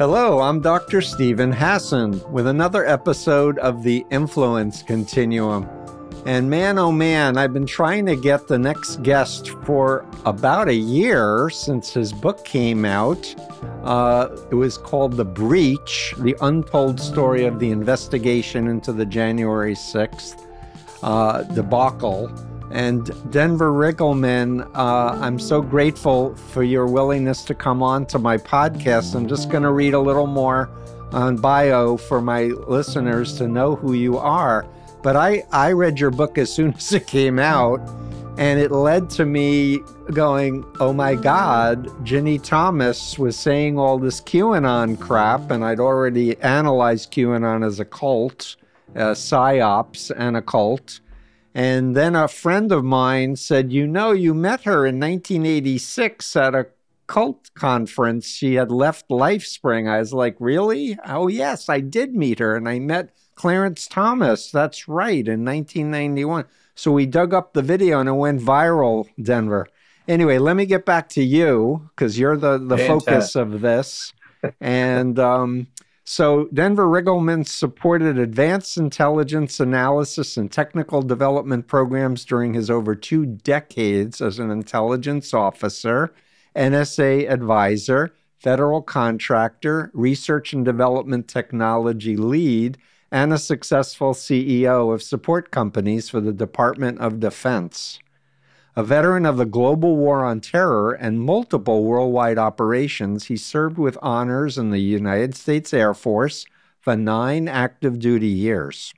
Hello, I'm Dr. Steven Hassan with another episode of the Influence Continuum. And man, oh man, I've been trying to get the next guest for about a year since his book came out. Uh, it was called The Breach The Untold Story of the Investigation into the January 6th uh, debacle. And Denver Riggleman, uh, I'm so grateful for your willingness to come on to my podcast. I'm just going to read a little more on bio for my listeners to know who you are. But I, I read your book as soon as it came out, and it led to me going, oh my God, Ginny Thomas was saying all this QAnon crap, and I'd already analyzed QAnon as a cult, a psyops, and a cult. And then a friend of mine said, You know, you met her in 1986 at a cult conference. She had left LifeSpring. I was like, Really? Oh, yes, I did meet her. And I met Clarence Thomas. That's right, in 1991. So we dug up the video and it went viral, Denver. Anyway, let me get back to you because you're the, the focus of this. and um, so, Denver Riggleman supported advanced intelligence analysis and technical development programs during his over two decades as an intelligence officer, NSA advisor, federal contractor, research and development technology lead, and a successful CEO of support companies for the Department of Defense. A veteran of the global war on terror and multiple worldwide operations, he served with honors in the United States Air Force for nine active duty years.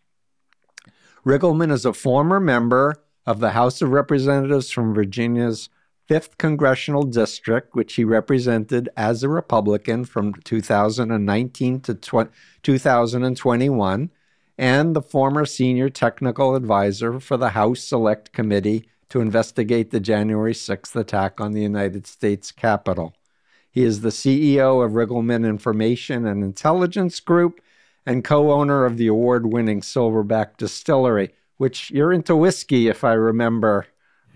Riggleman is a former member of the House of Representatives from Virginia's 5th Congressional District, which he represented as a Republican from 2019 to 2021, and the former senior technical advisor for the House Select Committee to investigate the January 6th attack on the United States Capitol. He is the CEO of Riggleman Information and Intelligence Group and co owner of the award winning Silverback Distillery, which you're into whiskey, if I remember.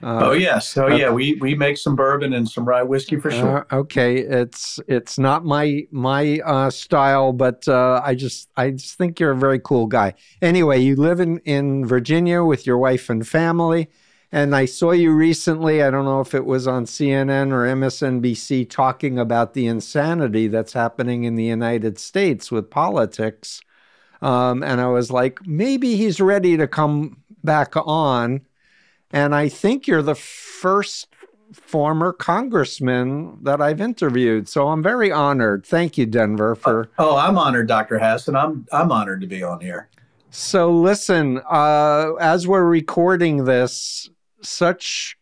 Uh, oh yes, oh yeah. We we make some bourbon and some rye whiskey for sure. Uh, okay, it's it's not my my uh, style, but uh, I just I just think you're a very cool guy. Anyway, you live in in Virginia with your wife and family. And I saw you recently, I don't know if it was on CNN or MSNBC, talking about the insanity that's happening in the United States with politics. Um, and I was like, maybe he's ready to come back on. And I think you're the first former congressman that I've interviewed. So I'm very honored. Thank you, Denver, for. Oh, I'm honored, Dr. Hassan. I'm I'm honored to be on here. So listen, uh, as we're recording this, such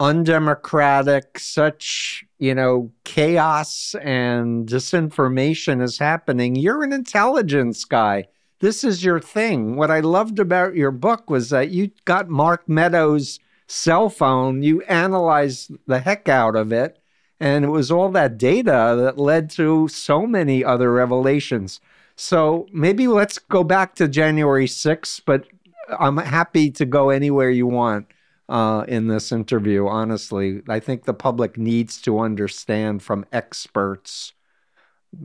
undemocratic, such, you know, chaos and disinformation is happening. You're an intelligence guy. This is your thing. What I loved about your book was that you got Mark Meadows' cell phone, you analyzed the heck out of it, and it was all that data that led to so many other revelations. So maybe let's go back to January 6th, but I'm happy to go anywhere you want uh, in this interview. Honestly, I think the public needs to understand from experts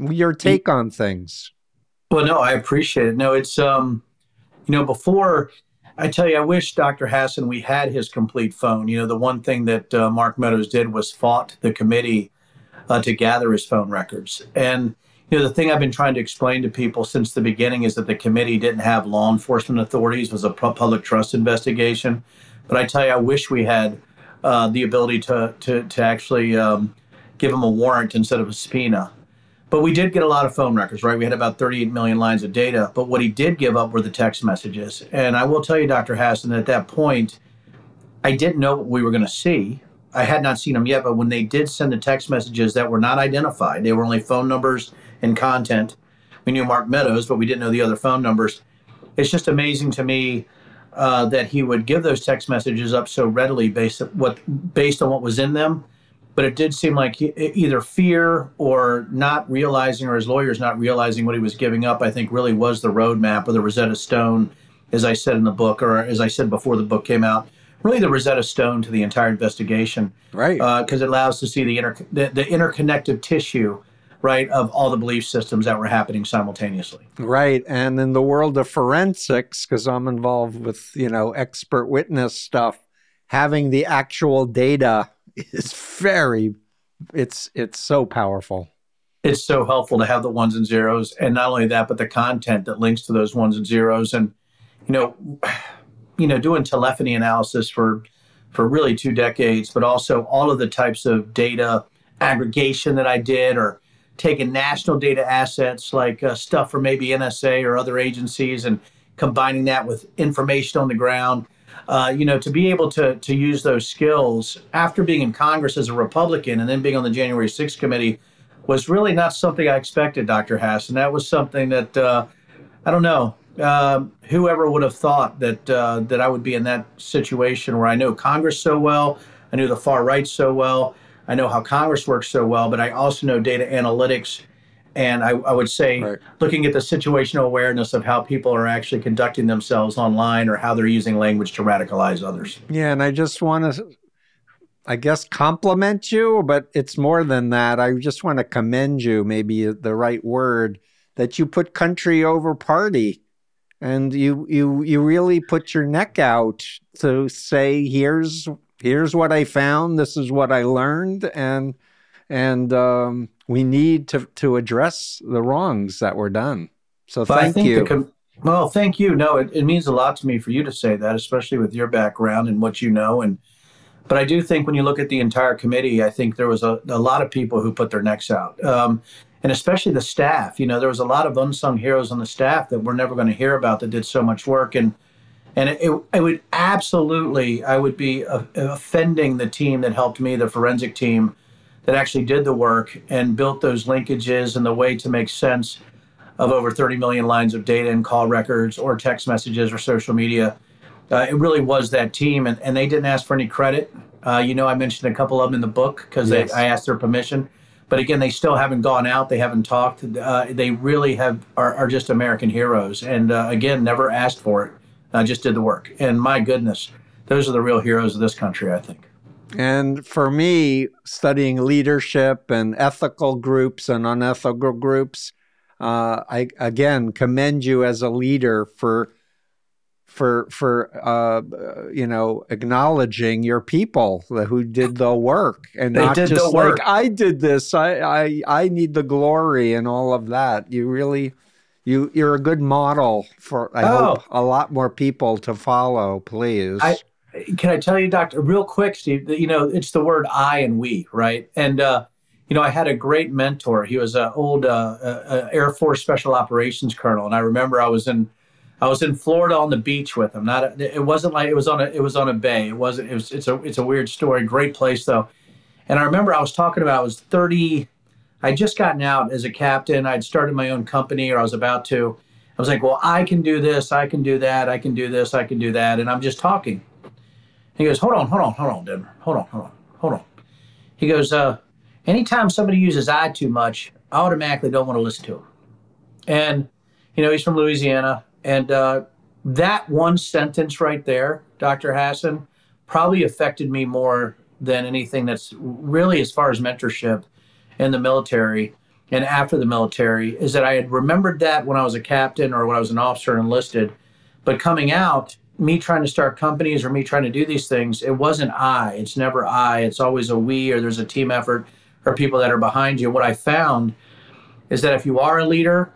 your take on things. Well, no, I appreciate it. No, it's um, you know, before I tell you, I wish Dr. Hassan we had his complete phone. You know, the one thing that uh, Mark Meadows did was fought the committee uh, to gather his phone records. And you know, the thing I've been trying to explain to people since the beginning is that the committee didn't have law enforcement authorities; it was a public trust investigation. But I tell you, I wish we had uh, the ability to to to actually um, give him a warrant instead of a subpoena. But we did get a lot of phone records, right? We had about 38 million lines of data. But what he did give up were the text messages. And I will tell you, Dr. Hassan, at that point, I didn't know what we were going to see. I had not seen them yet, but when they did send the text messages that were not identified, they were only phone numbers and content. We knew Mark Meadows, but we didn't know the other phone numbers. It's just amazing to me uh, that he would give those text messages up so readily based on what based on what was in them. But it did seem like he, either fear or not realizing, or his lawyers not realizing what he was giving up. I think really was the roadmap or the Rosetta Stone, as I said in the book, or as I said before the book came out. Really, the Rosetta Stone to the entire investigation, right? Because uh, it allows to see the, inter- the, the interconnective tissue right, of all the belief systems that were happening simultaneously. Right. And in the world of forensics, because I'm involved with, you know, expert witness stuff, having the actual data is very it's it's so powerful. It's so helpful to have the ones and zeros. And not only that, but the content that links to those ones and zeros. And, you know, you know, doing telephony analysis for for really two decades, but also all of the types of data aggregation that I did or taking national data assets like uh, stuff from maybe NSA or other agencies and combining that with information on the ground. Uh, you know, to be able to to use those skills after being in Congress as a Republican and then being on the January 6th committee was really not something I expected, Dr. Hassan. That was something that uh, I don't know. Uh, whoever would have thought that uh, that I would be in that situation where I know Congress so well, I knew the far right so well, I know how Congress works so well, but I also know data analytics. And I, I would say, right. looking at the situational awareness of how people are actually conducting themselves online or how they're using language to radicalize others. Yeah. And I just want to, I guess, compliment you, but it's more than that. I just want to commend you, maybe the right word, that you put country over party and you you you really put your neck out to say here's here's what I found. This is what I learned, and and um, we need to to address the wrongs that were done. So but thank you. Com- well, thank you. No, it, it means a lot to me for you to say that, especially with your background and what you know. And but I do think when you look at the entire committee, I think there was a, a lot of people who put their necks out. Um, and especially the staff. You know, there was a lot of unsung heroes on the staff that we're never going to hear about that did so much work. And and it, it, would absolutely, I would be uh, offending the team that helped me, the forensic team that actually did the work and built those linkages and the way to make sense of over 30 million lines of data and call records or text messages or social media. Uh, it really was that team, and, and they didn't ask for any credit. Uh, you know, I mentioned a couple of them in the book because yes. I asked their permission. But again, they still haven't gone out. They haven't talked. Uh, they really have are, are just American heroes, and uh, again, never asked for it. I just did the work. And my goodness, those are the real heroes of this country, I think. And for me, studying leadership and ethical groups and unethical groups, uh, I again commend you as a leader for for for uh, you know acknowledging your people who did the work and they not just like I did this. I, I I need the glory and all of that. You really you you're a good model for I oh. hope a lot more people to follow. Please. I, can I tell you, Doctor, real quick, Steve? You know, it's the word I and we, right? And uh, you know, I had a great mentor. He was an old uh, uh, Air Force Special Operations Colonel, and I remember I was in I was in Florida on the beach with him. Not a, it wasn't like it was on a it was on a bay. It wasn't. It was it's a it's a weird story. Great place though. And I remember I was talking about I was 30 I'd just gotten out as a captain. I'd started my own company or I was about to. I was like, well, I can do this, I can do that, I can do this, I can do that. And I'm just talking. He goes, hold on, hold on, hold on, Denver. Hold on, hold on, hold on. He goes, uh, anytime somebody uses I too much, I automatically don't want to listen to him. And, you know, he's from Louisiana. And uh, that one sentence right there, Dr. Hassan, probably affected me more than anything that's really as far as mentorship in the military and after the military is that I had remembered that when I was a captain or when I was an officer enlisted. But coming out, me trying to start companies or me trying to do these things, it wasn't I. It's never I. It's always a we or there's a team effort or people that are behind you. What I found is that if you are a leader,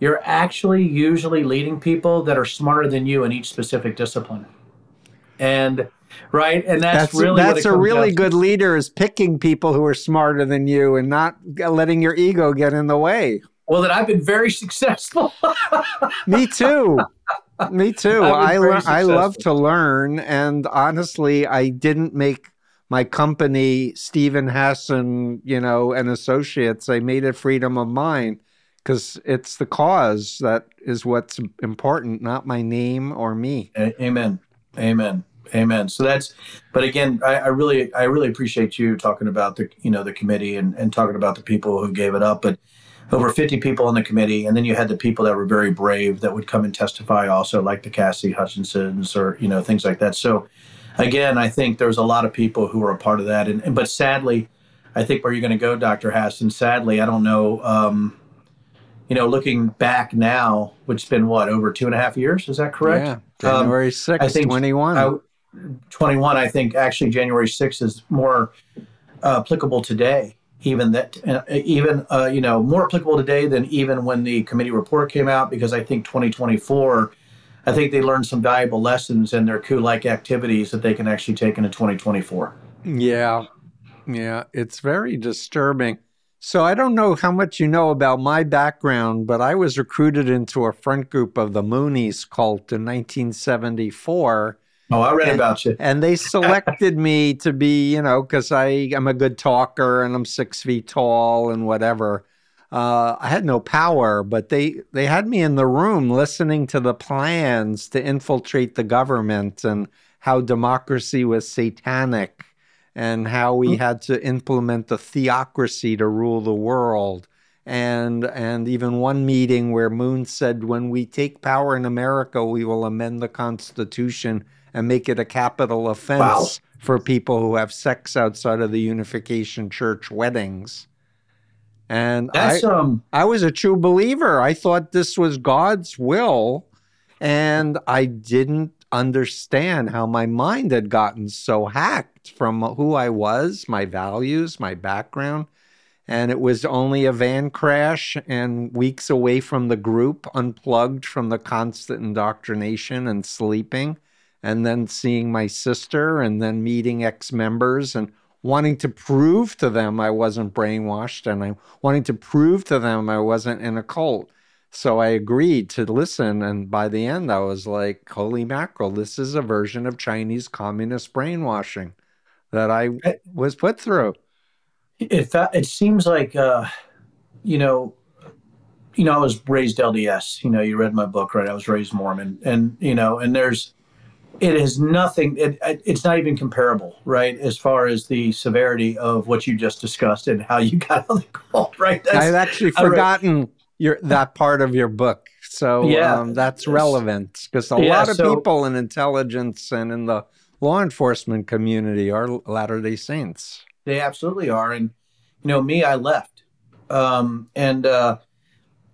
you're actually usually leading people that are smarter than you in each specific discipline. And right? And that's, that's really that's a really good to. leader is picking people who are smarter than you and not letting your ego get in the way. Well, that I've been very successful. Me too. Me too. I le- I love to learn, and honestly, I didn't make my company Steven Hassan, you know, and associates. I made it freedom of mind because it's the cause that is what's important, not my name or me. A- amen. Amen. Amen. So that's, but again, I, I, really, I really appreciate you talking about the, you know, the committee and, and talking about the people who gave it up. But over 50 people on the committee, and then you had the people that were very brave that would come and testify, also like the Cassie Hutchinsons or you know things like that. So, again, I think there's a lot of people who were a part of that, and, and but sadly, I think where you're going to go, Dr. Hassan. Sadly, I don't know. Um, you know, looking back now, which has been what over two and a half years, is that correct? Yeah, um, January sixth, I think 21. I, 21. I think actually January 6th is more uh, applicable today even that uh, even uh, you know more applicable today than even when the committee report came out because I think 2024 I think they learned some valuable lessons in their coup-like activities that they can actually take into 2024. Yeah. Yeah, it's very disturbing. So I don't know how much you know about my background, but I was recruited into a front group of the Moonies cult in 1974 Oh, I read and, about you. And they selected me to be, you know, because I am a good talker and I'm six feet tall and whatever. Uh, I had no power, but they they had me in the room listening to the plans to infiltrate the government and how democracy was satanic and how we mm-hmm. had to implement the theocracy to rule the world and and even one meeting where Moon said when we take power in America we will amend the constitution and make it a capital offense wow. for people who have sex outside of the Unification Church weddings. And That's, I, um, I was a true believer. I thought this was God's will, and I didn't understand how my mind had gotten so hacked from who I was, my values, my background. And it was only a van crash and weeks away from the group, unplugged from the constant indoctrination and sleeping and then seeing my sister and then meeting ex members and wanting to prove to them I wasn't brainwashed and I wanting to prove to them I wasn't in a cult. So I agreed to listen. And by the end, I was like, holy mackerel, this is a version of Chinese communist brainwashing that I was put through. It, it seems like, uh, you know, you know, I was raised LDS. You know, you read my book, right? I was raised Mormon, and you know, and there's it is nothing it, it's not even comparable right as far as the severity of what you just discussed and how you got on the call right? That's, i've actually forgotten your that part of your book. So yeah, um, that's relevant because a yeah, lot of so, people in intelligence and in the law enforcement community are latter day saints. They absolutely are and you know me i left. Um, and uh,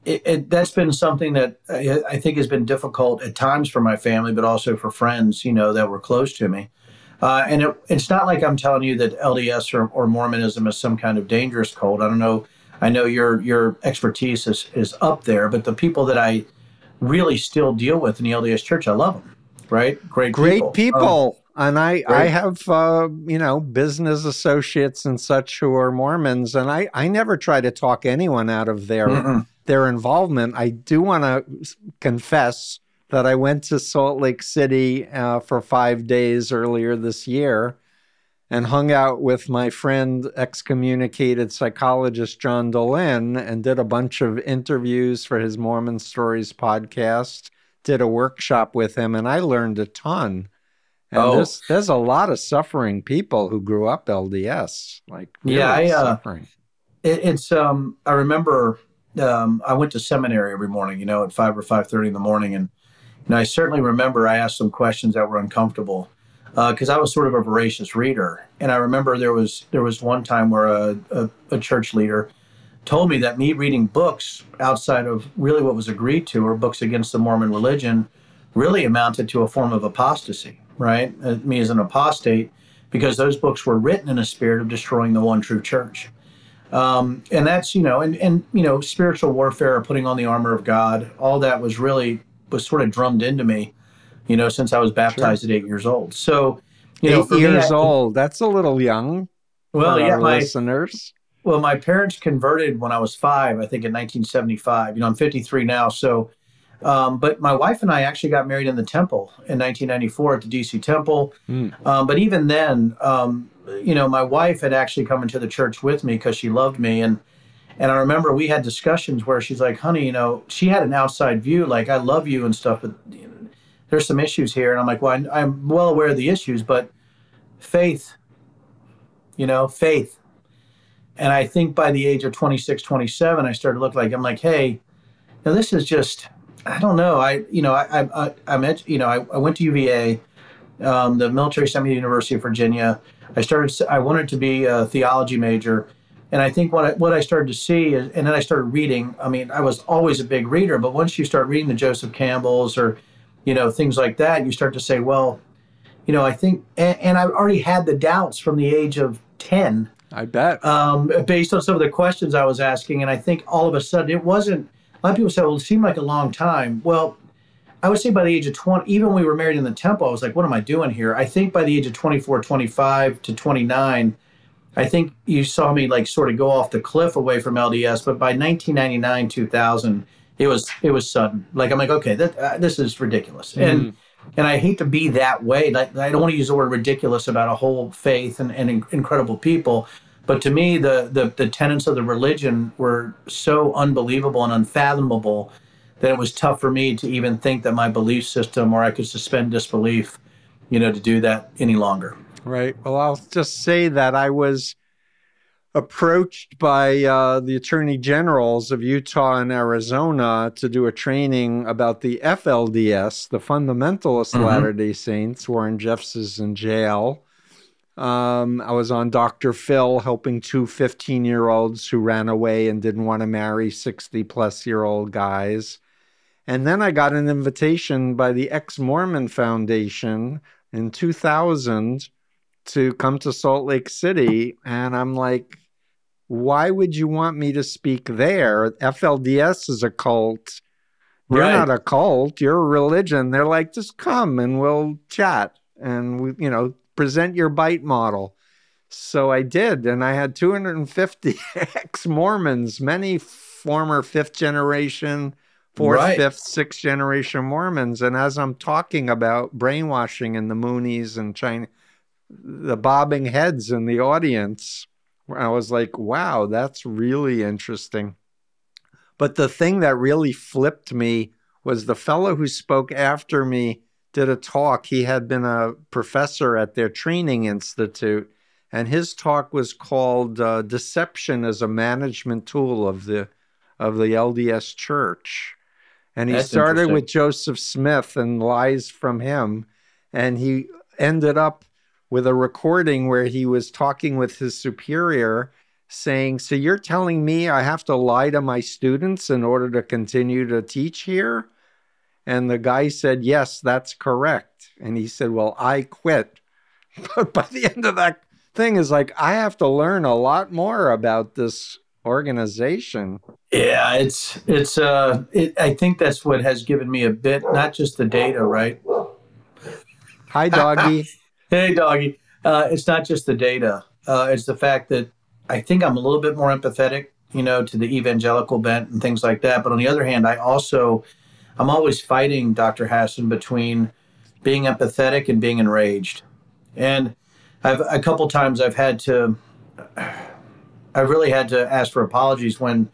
it, it, that's been something that I, I, think has been difficult at times for my family, but also for friends, you know, that were close to me. Uh, and it, it's not like I'm telling you that LDS or, or, Mormonism is some kind of dangerous cult. I don't know. I know your your expertise is, is up there, but the people that I really still deal with in the LDS Church, I love them. Right? Great, great people. people. Um, and I, I have, uh, you know, business associates and such who are Mormons, and I, I never try to talk anyone out of their Mm-mm their involvement, I do want to confess that I went to Salt Lake City uh, for five days earlier this year and hung out with my friend, excommunicated psychologist John Dehlin, and did a bunch of interviews for his Mormon Stories podcast. Did a workshop with him, and I learned a ton. And oh. there's, there's a lot of suffering people who grew up LDS. Like, really yeah, I, uh, suffering. It, it's um, I remember um, I went to seminary every morning, you know, at five or five thirty in the morning, and and I certainly remember I asked some questions that were uncomfortable because uh, I was sort of a voracious reader, and I remember there was there was one time where a, a, a church leader told me that me reading books outside of really what was agreed to or books against the Mormon religion really amounted to a form of apostasy, right? Uh, me as an apostate because those books were written in a spirit of destroying the one true church. Um, and that's you know, and and you know, spiritual warfare, putting on the armor of God, all that was really was sort of drummed into me, you know, since I was baptized sure. at eight years old. So, you eight know, years me, I, old, that's a little young. Well, yeah, my listeners. Well, my parents converted when I was five, I think in 1975. You know, I'm 53 now, so. Um, but my wife and I actually got married in the temple in 1994 at the DC Temple. Mm. Um, but even then, um, you know, my wife had actually come into the church with me because she loved me. And, and I remember we had discussions where she's like, honey, you know, she had an outside view, like, I love you and stuff, but you know, there's some issues here. And I'm like, well, I'm well aware of the issues, but faith, you know, faith. And I think by the age of 26, 27, I started to look like, I'm like, hey, now this is just, I don't know. I, you know, I, I, I, I met, you know, I, I went to UVA um, the military sent me to University of Virginia. I started. I wanted to be a theology major, and I think what I, what I started to see is, and then I started reading. I mean, I was always a big reader, but once you start reading the Joseph Campbells or, you know, things like that, you start to say, well, you know, I think, and, and I already had the doubts from the age of ten. I bet. Um, based on some of the questions I was asking, and I think all of a sudden it wasn't. A lot of people said, "Well, it seemed like a long time." Well, I would say by the age of 20, even when we were married in the temple, I was like, what am I doing here? I think by the age of 24, 25 to 29, I think you saw me like sort of go off the cliff away from LDS. But by 1999, 2000, it was it was sudden. Like I'm like, okay, that, uh, this is ridiculous. Mm. And and I hate to be that way. Like, I don't want to use the word ridiculous about a whole faith and, and incredible people. But to me, the, the the tenets of the religion were so unbelievable and unfathomable then it was tough for me to even think that my belief system or I could suspend disbelief, you know, to do that any longer. Right. Well, I'll just say that I was approached by uh, the attorney generals of Utah and Arizona to do a training about the FLDS, the Fundamentalist mm-hmm. Latter day Saints. Warren Jeffs is in jail. Um, I was on Dr. Phil helping two 15 year olds who ran away and didn't want to marry 60 plus year old guys. And then I got an invitation by the Ex Mormon Foundation in 2000 to come to Salt Lake City. And I'm like, why would you want me to speak there? FLDS is a cult. You're right. not a cult, you're a religion. They're like, just come and we'll chat and we, you know, present your bite model. So I did, and I had 250 ex Mormons, many former fifth generation fourth, right. fifth, sixth generation Mormons. And as I'm talking about brainwashing and the Moonies and China, the bobbing heads in the audience, I was like, wow, that's really interesting. But the thing that really flipped me was the fellow who spoke after me did a talk. He had been a professor at their training institute, and his talk was called uh, "Deception as a Management Tool of the of the LDS Church." And he That's started with Joseph Smith and lies from him. And he ended up with a recording where he was talking with his superior saying, So you're telling me I have to lie to my students in order to continue to teach here? And the guy said, Yes, that's correct. And he said, Well, I quit. But by the end of that thing is like, I have to learn a lot more about this organization. Yeah, it's it's uh it, I think that's what has given me a bit not just the data, right? Hi doggy. hey doggy. Uh it's not just the data. Uh it's the fact that I think I'm a little bit more empathetic, you know, to the evangelical bent and things like that, but on the other hand, I also I'm always fighting Dr. Hassan between being empathetic and being enraged. And I've a couple times I've had to I really had to ask for apologies when,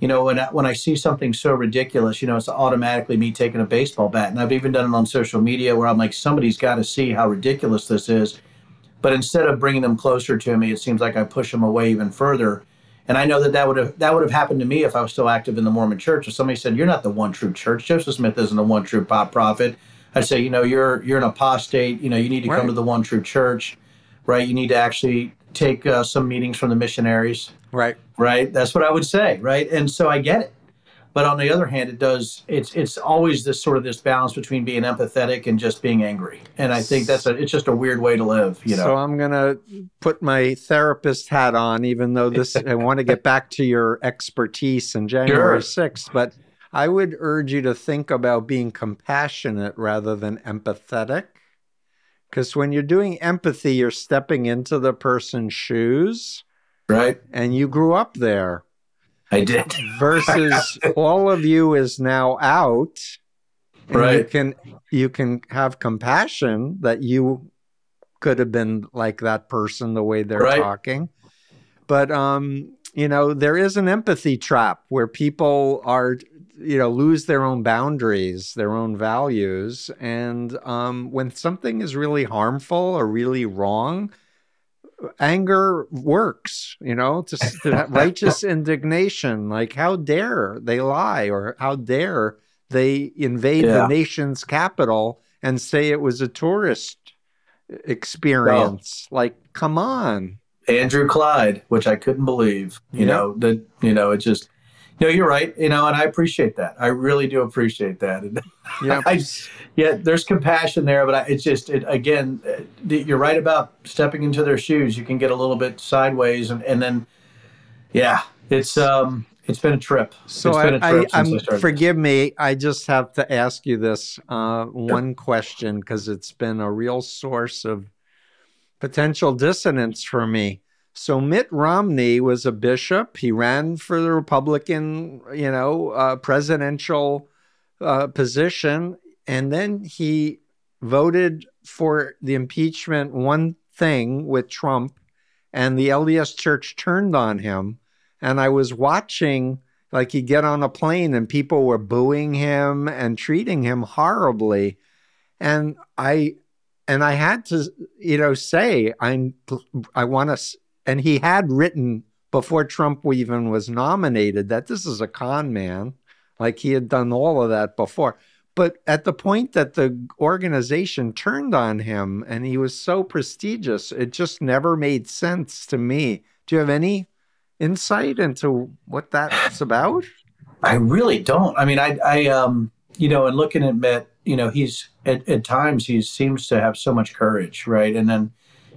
you know, when I, when I see something so ridiculous, you know, it's automatically me taking a baseball bat, and I've even done it on social media where I'm like, somebody's got to see how ridiculous this is, but instead of bringing them closer to me, it seems like I push them away even further. And I know that that would have that would have happened to me if I was still active in the Mormon Church. If somebody said, "You're not the one true church," Joseph Smith isn't the one true pop prophet. I'd say, you know, you're you're an apostate. You know, you need to right. come to the one true church, right? You need to actually take uh, some meetings from the missionaries. Right. Right. That's what I would say. Right. And so I get it. But on the other hand, it does. It's it's always this sort of this balance between being empathetic and just being angry. And I think that's a. It's just a weird way to live. You know. So I'm gonna put my therapist hat on, even though this. I want to get back to your expertise in January sure. 6th, but I would urge you to think about being compassionate rather than empathetic. Because when you're doing empathy, you're stepping into the person's shoes. Right. And you grew up there. I did. versus all of you is now out. right. You can you can have compassion that you could have been like that person the way they're right. talking. But um, you know, there is an empathy trap where people are you know lose their own boundaries their own values and um, when something is really harmful or really wrong anger works you know to, to righteous indignation like how dare they lie or how dare they invade yeah. the nation's capital and say it was a tourist experience. No. Like, come on. Andrew Clyde, which I couldn't believe. You know, that you know, it just no, you're right. You know, and I appreciate that. I really do appreciate that. And yeah, I, yeah, there's compassion there, but I, it's just it, again, uh, you're right about stepping into their shoes. You can get a little bit sideways, and, and then, yeah, it's um, it's been a trip. So I, trip I, I forgive me. I just have to ask you this uh, one question because it's been a real source of potential dissonance for me. So Mitt Romney was a bishop. He ran for the Republican, you know, uh, presidential uh, position, and then he voted for the impeachment. One thing with Trump, and the LDS Church turned on him. And I was watching, like he'd get on a plane, and people were booing him and treating him horribly. And I and I had to, you know, say I'm I want to and he had written before Trump even was nominated that this is a con man. Like he had done all of that before. But at the point that the organization turned on him and he was so prestigious, it just never made sense to me. Do you have any insight into what that's about? I really don't. I mean, I, I, um, you know, and looking at Mitt, you know, he's at, at times he seems to have so much courage, right? And then,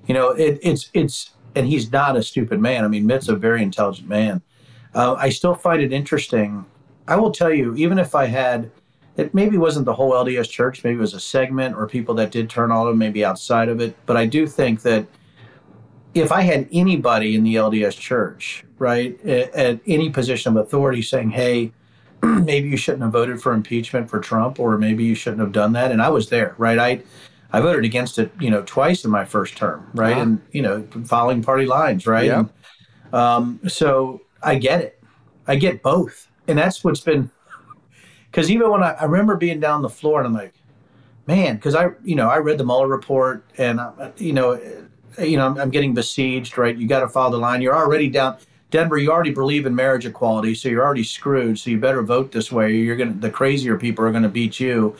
you know, it, it's, it's, and he's not a stupid man. I mean, Mitt's a very intelligent man. Uh, I still find it interesting. I will tell you, even if I had, it maybe wasn't the whole LDS church, maybe it was a segment or people that did turn on him, maybe outside of it. But I do think that if I had anybody in the LDS church, right, at, at any position of authority saying, hey, maybe you shouldn't have voted for impeachment for Trump, or maybe you shouldn't have done that. And I was there, right? I I voted against it, you know, twice in my first term, right? Uh-huh. And you know, following party lines, right? Yeah. And, um, so I get it. I get both, and that's what's been. Because even when I, I remember being down the floor, and I'm like, man, because I, you know, I read the Mueller report, and uh, you know, you know, I'm, I'm getting besieged, right? You got to follow the line. You're already down. Denver, you already believe in marriage equality, so you're already screwed. So you better vote this way. You're gonna the crazier people are gonna beat you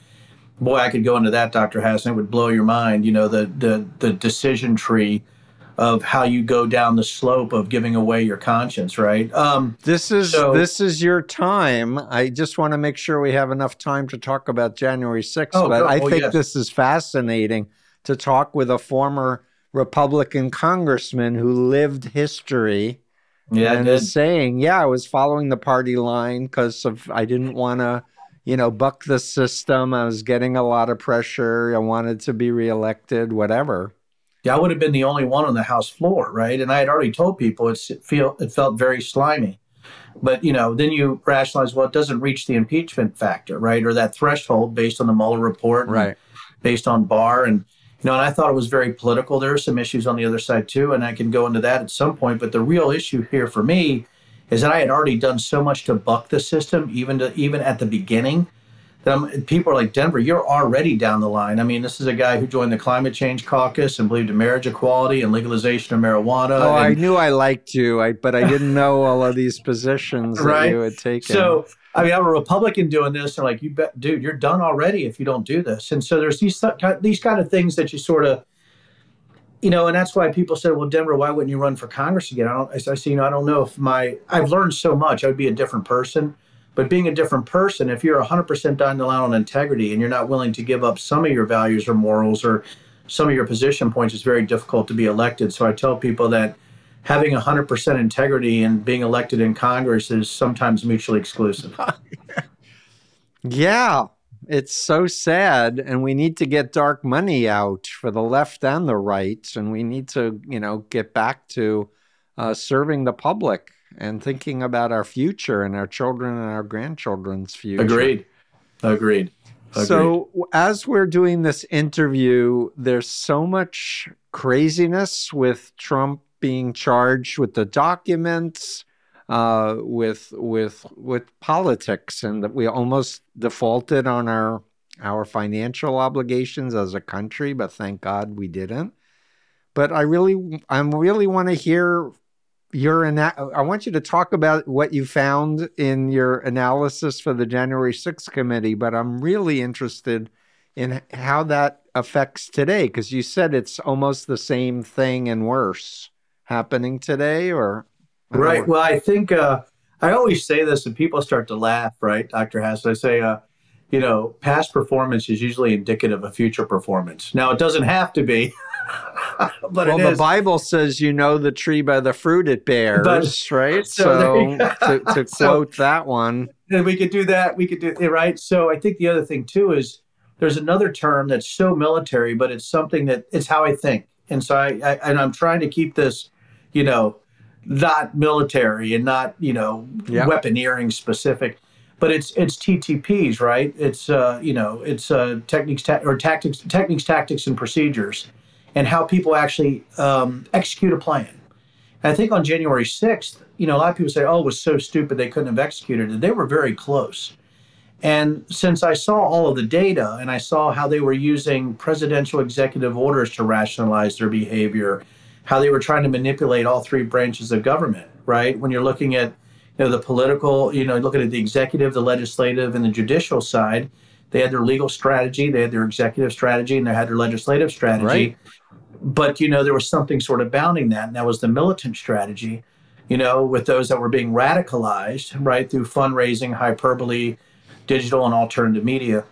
boy, I could go into that, Dr. Hassan. It would blow your mind. You know, the the the decision tree of how you go down the slope of giving away your conscience, right? Um, this is so, this is your time. I just want to make sure we have enough time to talk about January 6th. Oh, but I oh, think yes. this is fascinating to talk with a former Republican congressman who lived history. Yeah, and is saying, yeah, I was following the party line because of I didn't want to you know, buck the system. I was getting a lot of pressure. I wanted to be reelected, whatever. Yeah, I would have been the only one on the House floor, right? And I had already told people it feel it felt very slimy. But you know, then you rationalize, well, it doesn't reach the impeachment factor, right, or that threshold based on the Mueller report, right, based on Barr, and you know, and I thought it was very political. There are some issues on the other side too, and I can go into that at some point. But the real issue here for me is that I had already done so much to buck the system, even to even at the beginning. That I'm, people are like Denver, you're already down the line. I mean, this is a guy who joined the climate change caucus and believed in marriage equality and legalization of marijuana. Oh, and, I knew I liked you, I, but I didn't know all of these positions right? that you had taken. So, I mean, I'm a Republican doing this, and like, you bet, dude, you're done already if you don't do this. And so there's these these kind of things that you sort of you know, and that's why people said, "Well, Denver, why wouldn't you run for Congress again?" I don't. I say, you know, I don't know if my I've learned so much. I would be a different person, but being a different person, if you're 100% down the line on integrity and you're not willing to give up some of your values or morals or some of your position points, it's very difficult to be elected. So I tell people that having 100% integrity and being elected in Congress is sometimes mutually exclusive. yeah, it's so sad and we need to get dark money out for the left and the right and we need to you know get back to uh, serving the public and thinking about our future and our children and our grandchildren's future. Agreed. Agreed, agreed. so as we're doing this interview there's so much craziness with trump being charged with the documents uh, with with with politics, and that we almost defaulted on our our financial obligations as a country, but thank God we didn't. But I really, I really want to hear your ana- I want you to talk about what you found in your analysis for the January 6th committee, but I'm really interested in how that affects today? Because you said it's almost the same thing and worse happening today, or right. Well, I think uh, I always say this, and people start to laugh. Right, Doctor Hass. I say, uh, you know, past performance is usually indicative of future performance. Now, it doesn't have to be. but well, the Bible says you know the tree by the fruit it bears, but, right? So, so to, to so, quote that one, and we could do that. We could do it right. So I think the other thing too is there's another term that's so military, but it's something that it's how I think, and so I, I and I'm trying to keep this, you know, not military and not you know yeah. weaponeering specific but it's it's TTPs, right? It's uh, you know it's uh, techniques ta- or tactics, techniques, tactics, and procedures and how people actually um, execute a plan. And I think on January 6th, you know, a lot of people say, oh, it was so stupid they couldn't have executed it. They were very close. And since I saw all of the data and I saw how they were using presidential executive orders to rationalize their behavior, how they were trying to manipulate all three branches of government, right? When you're looking at you know the political, you know, looking at the executive, the legislative, and the judicial side, they had their legal strategy, they had their executive strategy, and they had their legislative strategy. Right but you know there was something sort of bounding that and that was the militant strategy you know with those that were being radicalized right through fundraising hyperbole digital and alternative media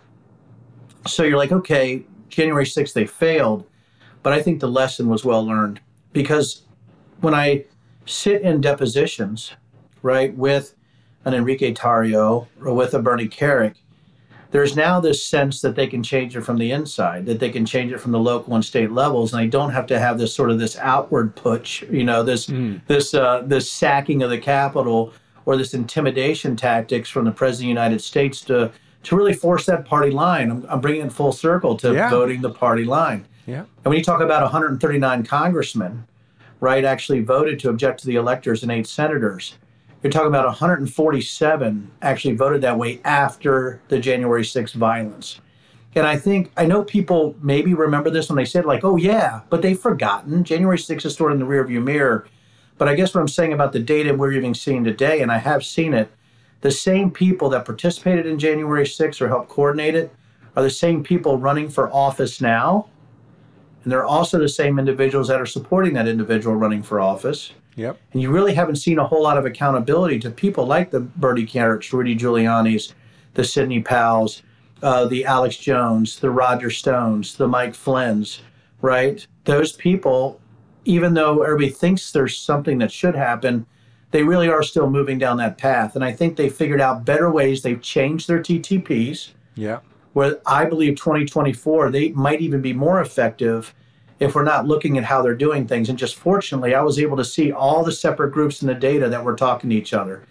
so you're like okay january 6th they failed but i think the lesson was well learned because when i sit in depositions right with an enrique tarrio or with a bernie kerik there's now this sense that they can change it from the inside, that they can change it from the local and state levels, and they don't have to have this sort of this outward push, you know, this mm. this uh, this sacking of the capital or this intimidation tactics from the president of the United States to to really force that party line. I'm, I'm bringing it full circle to yeah. voting the party line. Yeah. And when you talk about 139 congressmen, right, actually voted to object to the electors and eight senators you're talking about 147 actually voted that way after the January 6th violence. And I think, I know people maybe remember this when they said, like, oh, yeah, but they've forgotten. January 6th is stored in the rearview mirror. But I guess what I'm saying about the data we're even seeing today, and I have seen it, the same people that participated in January 6th or helped coordinate it are the same people running for office now. And they're also the same individuals that are supporting that individual running for office. Yep. And you really haven't seen a whole lot of accountability to people like the Bernie Keriks, Rudy Giuliani's, the Sidney Powells, uh, the Alex Jones, the Roger Stones, the Mike Flynn's, right? Those people, even though everybody thinks there's something that should happen, they really are still moving down that path. And I think they figured out better ways. They've changed their TTPs. Yeah. Where I believe 2024, they might even be more effective if we're not looking at how they're doing things. And just fortunately, I was able to see all the separate groups in the data that were talking to each other,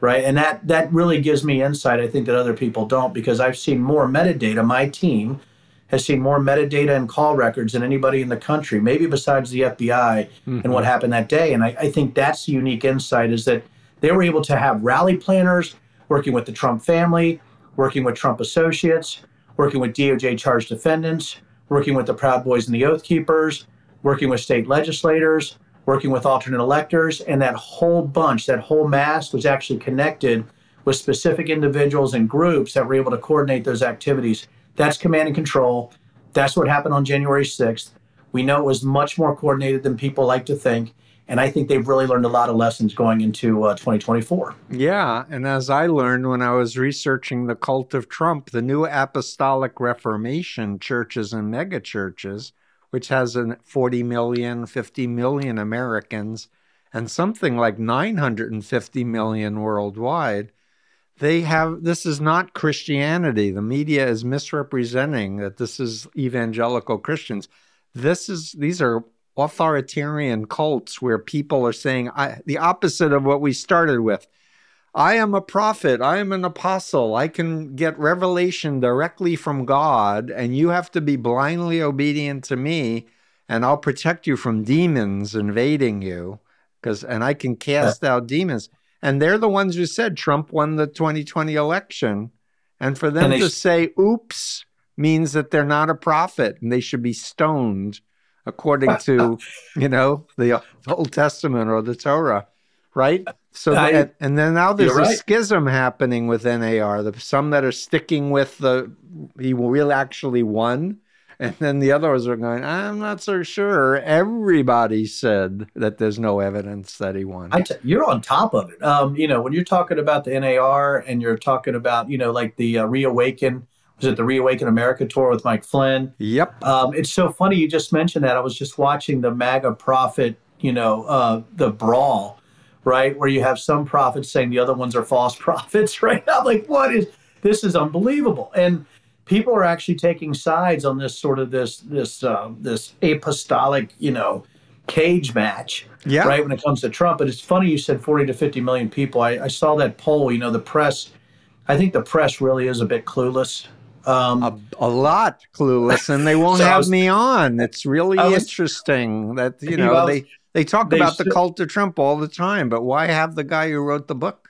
right? And that that really gives me insight. I think that other people don't because I've seen more metadata. My team has seen more metadata and call records than anybody in the country, maybe besides the FBI mm-hmm. and what happened that day. And I, I think that's the unique insight is that they were able to have rally planners working with the Trump family, working with Trump associates, working with DOJ charged defendants working with the Proud Boys and the Oath Keepers, working with state legislators, working with alternate electors, and that whole bunch, that whole mass was actually connected with specific individuals and groups that were able to coordinate those activities. That's command and control. That's what happened on January 6th. We know it was much more coordinated than people like to think. And I think they've really learned a lot of lessons going into uh, 2024. Yeah. And as I learned when I was researching the cult of Trump, the new Apostolic Reformation churches and megachurches, which has an 40 million, 50 million Americans, and something like 950 million worldwide, they have this is not Christianity. The media is misrepresenting that this is evangelical Christians. This is these are authoritarian cults where people are saying I, the opposite of what we started with. I am a prophet. I am an apostle. I can get revelation directly from God, and you have to be blindly obedient to me, and I'll protect you from demons invading you. Because and I can cast out demons. And they're the ones who said Trump won the 2020 election. And for them and to say oops means that they're not a prophet and they should be stoned according to, you know, the, Old Testament or the Torah. right? So I- that, and then now there's a right. schism happening with NAR. The some that are sticking with the he will actually won, and then the others are going. I'm not so sure. Everybody said that there's no evidence that he won. I t- you're on top of it. Um, you know, when you're talking about the NAR and you're talking about, you know, like the uh, Reawaken, was it the Reawaken America tour with Mike Flynn? yep. Um, it's so funny you just mentioned that. I was just watching the MAGA prophet, you know, uh, the brawl, right? Where you have some prophets saying the other ones are false prophets, right? I'm like, what is this? Is unbelievable. And people are actually taking sides on this sort of this this uh, this apostolic, you know, cage match Yeah. right when it comes to Trump. But it's funny you said 40 to 50 million people. I, I saw that poll. You know, the press. I think the press really is a bit clueless. Um, a, a lot clueless, and they won't So have was- me on. It's really was- interesting that you know was- they they talk they about the cult of Trump all the time, but why have the guy who wrote the book?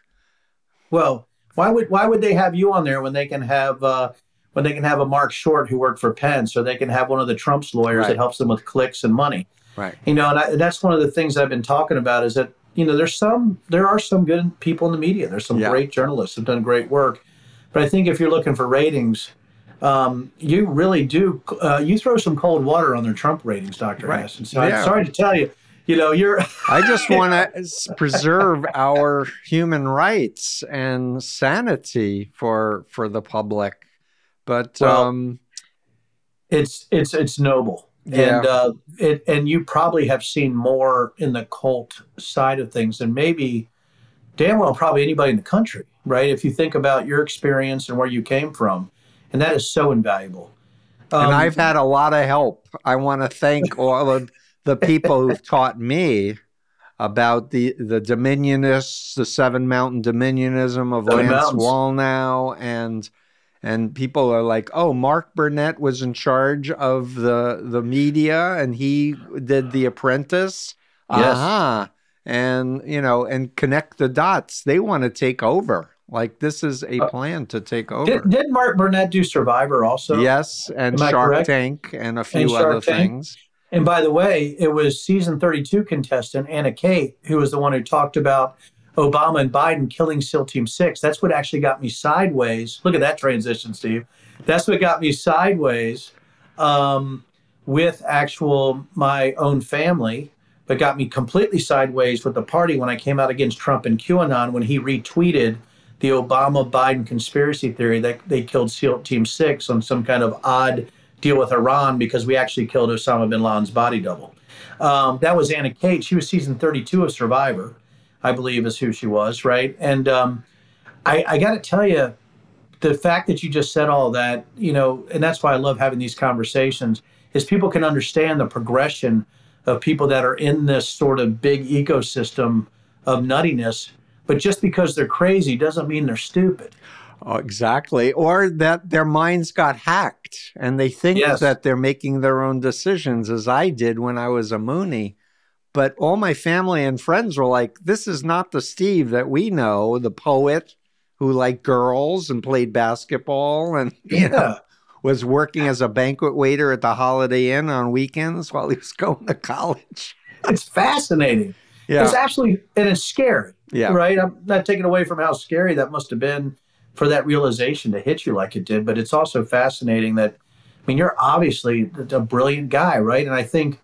well, why would why would they have you on there when they can have uh, when they can have a Marc Short who worked for Pence, or they can have one of the Trump's lawyers Right. that helps them with clicks and money? Right. You know, and I, that's one of the things I've been talking about is that you know there's some there are some good people in the media. There's some Yeah. great journalists who've done great work, but I think if you're looking for ratings, um, you really do uh, you throw some cold water on their Trump ratings, Doctor Right. Hassan. So Yeah. I'm sorry to tell you, you know you're I just want to preserve our human rights and sanity for for the public. But Well, um, it's it's it's noble Yeah. and uh it and you probably have seen more in the cult side of things than maybe damn well probably anybody in the country right if you think about your experience and where you came from and that is so invaluable and Um, I've had a lot of help. I want to thank all of the people who've taught me about the the Dominionists, the Seven Mountain Dominionism of Seven Lance Mountains. Wallnau, and and people are like, "Oh, Mark Burnett was in charge of the the media, and he did The Apprentice." Yes. Uh-huh. And you know, and connect the dots. They want to take over. Like this is a Uh, plan to take over. did, did mark burnett do survivor also yes, and Am Shark? Tank and a few Shark other Tank? things. And by the way, it was season 32 contestant Anna Khait who was the one who talked about Obama and Biden killing SEAL Team 6. That's what actually got me sideways. Look at that transition, Steve. That's what got me sideways um, with actual my own family, but got me completely sideways with the party when I came out against Trump and QAnon when he retweeted the Obama Biden conspiracy theory that they killed SEAL Team 6 on some kind of odd deal with Iran because we actually killed Osama bin Laden's body double. Um, that was Anna Khait. She was season 32 of Survivor, I believe is who she was, right? And um, I, I got to tell you, the fact that you just said all that, you know, and that's why I love having these conversations, is people can understand the progression of people that are in this sort of big ecosystem of nuttiness. But just because they're crazy doesn't mean they're stupid. Oh, exactly. Or that their minds got hacked and they think Yes. that they're making their own decisions, as I did when I was a Moonie. But all my family and friends were like, this is not the Steve that we know, the poet who liked girls and played basketball and you know, was working as a banquet waiter at the Holiday Inn on weekends while he was going to college. it's fascinating. Yeah. It's absolutely, and it's scary. Yeah. Right. I'm not taking away from how scary that must have been for that realization to hit you like it did, but it's also fascinating that, I mean, you're obviously a brilliant guy, right? And I think,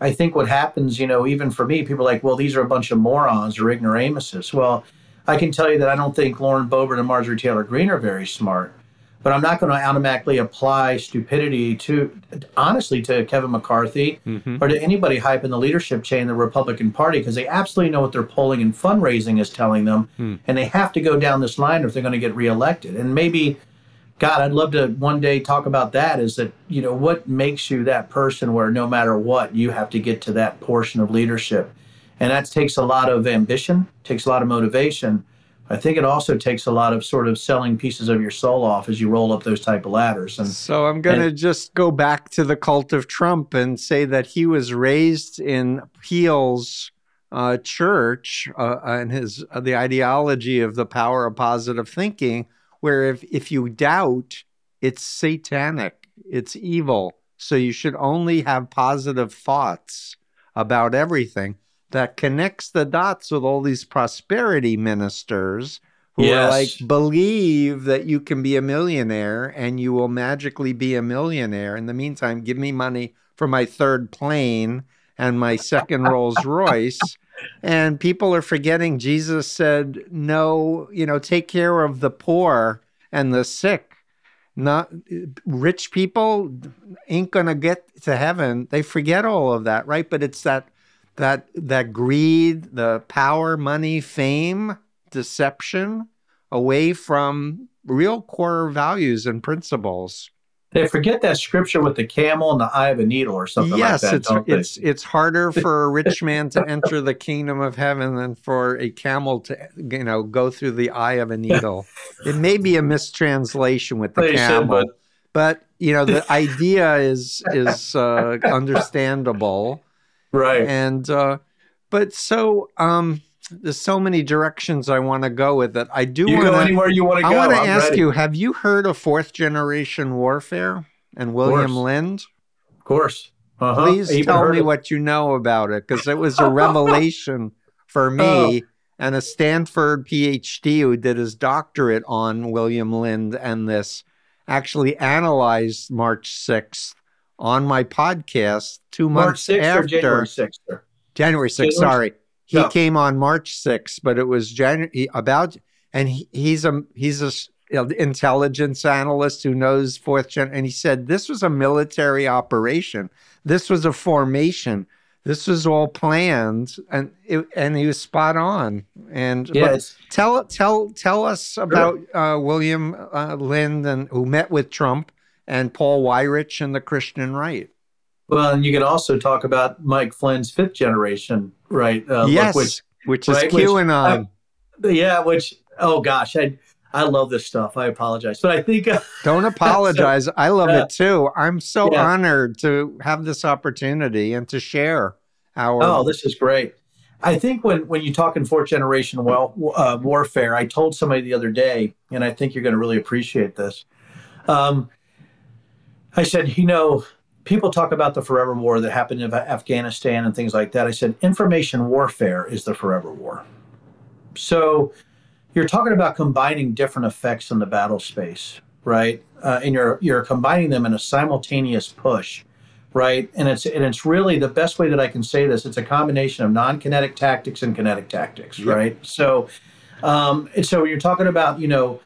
I think what happens, you know, even for me, people are like, well, these are a bunch of morons or ignoramuses. Well, I can tell you that I don't think Lauren Boebert and Marjorie Taylor Greene are very smart, but I'm not going to automatically apply stupidity to, honestly, to Kevin McCarthy Mhm. or to anybody hype in the leadership chain in the Republican Party because they absolutely know what their polling and fundraising is telling them, Hmm. and they have to go down this line if they're going to get reelected. And maybe, God, I'd love to one day talk about that. Is that you know what makes you that person where no matter what you have to get to that portion of leadership, and that takes a lot of ambition, takes a lot of motivation. I think it also takes a lot of sort of selling pieces of your soul off as you roll up those type of ladders. And So I'm going to just go back to the cult of Trump and say that he was raised in Peale's uh, church uh, and his uh, the ideology of the power of positive thinking, where if if you doubt, it's satanic, it's evil. So you should only have positive thoughts about everything. That connects the dots with all these prosperity ministers who Yes. are like believe that you can be a millionaire and you will magically be a millionaire. In the meantime, give me money for my third plane and my second Rolls Royce. And people are forgetting Jesus said, no, you know, take care of the poor and the sick. Not rich people ain't gonna get to heaven. They forget all of that, right? But it's that that that greed, the power, money, fame, deception away from real core values and principles. They forget that scripture with the camel and the eye of a needle or something yes, like that. it's don't they? it's it's harder for a rich man to enter the kingdom of heaven than for a camel to you know go through the eye of a needle. it may be a mistranslation with the They camel, but- but you know the idea is is uh, understandable right. and uh, but so um, there's so many directions I want to go with it. I do want go anywhere you want to go. I want to ask ready. you: Have you heard of fourth generation warfare and William. Lind? Of course. Uh-huh. Please tell me what you know about it, because it was a revelation for me. Oh. And a Stanford PhD who did his doctorate on William Lind and this actually analyzed March 6th on my podcast two March months 6th after or January 6th? Or? January 6th, January- sorry. He came on March 6th, but it was January about and he, he's a he's a intelligence analyst who knows fourth gen and he said this was a military operation. This was a formation. This was all planned and it, and he was spot on. And it's, tell tell tell us about uh, William uh, Lind and who met with Trump and Paul Weyrich and the Christian right. well, and you can also talk about Mike Flynn's fifth generation, right? Uh, look, yes, Which, which, is right, which- QAnon. yeah, which, oh gosh, I, I love this stuff. I apologize. But I think, uh, Don't apologize. I love uh, it too. I'm so yeah. honored to have this opportunity and to share our. oh, this is great. I think when, when you talk in fourth generation well, uh, warfare, I told somebody the other day, and I think you're going to really appreciate this. Um, I said, you know, people talk about the forever war that happened in Afghanistan and things like that. I said, information warfare is the forever war. So you're talking about combining different effects in the battle space, right? Uh, and you're you're combining them in a simultaneous push, right? And it's and it's really the best way that I can say this. It's a combination of non-kinetic tactics and kinetic tactics, Yep. right? So, um, and so you're talking about you know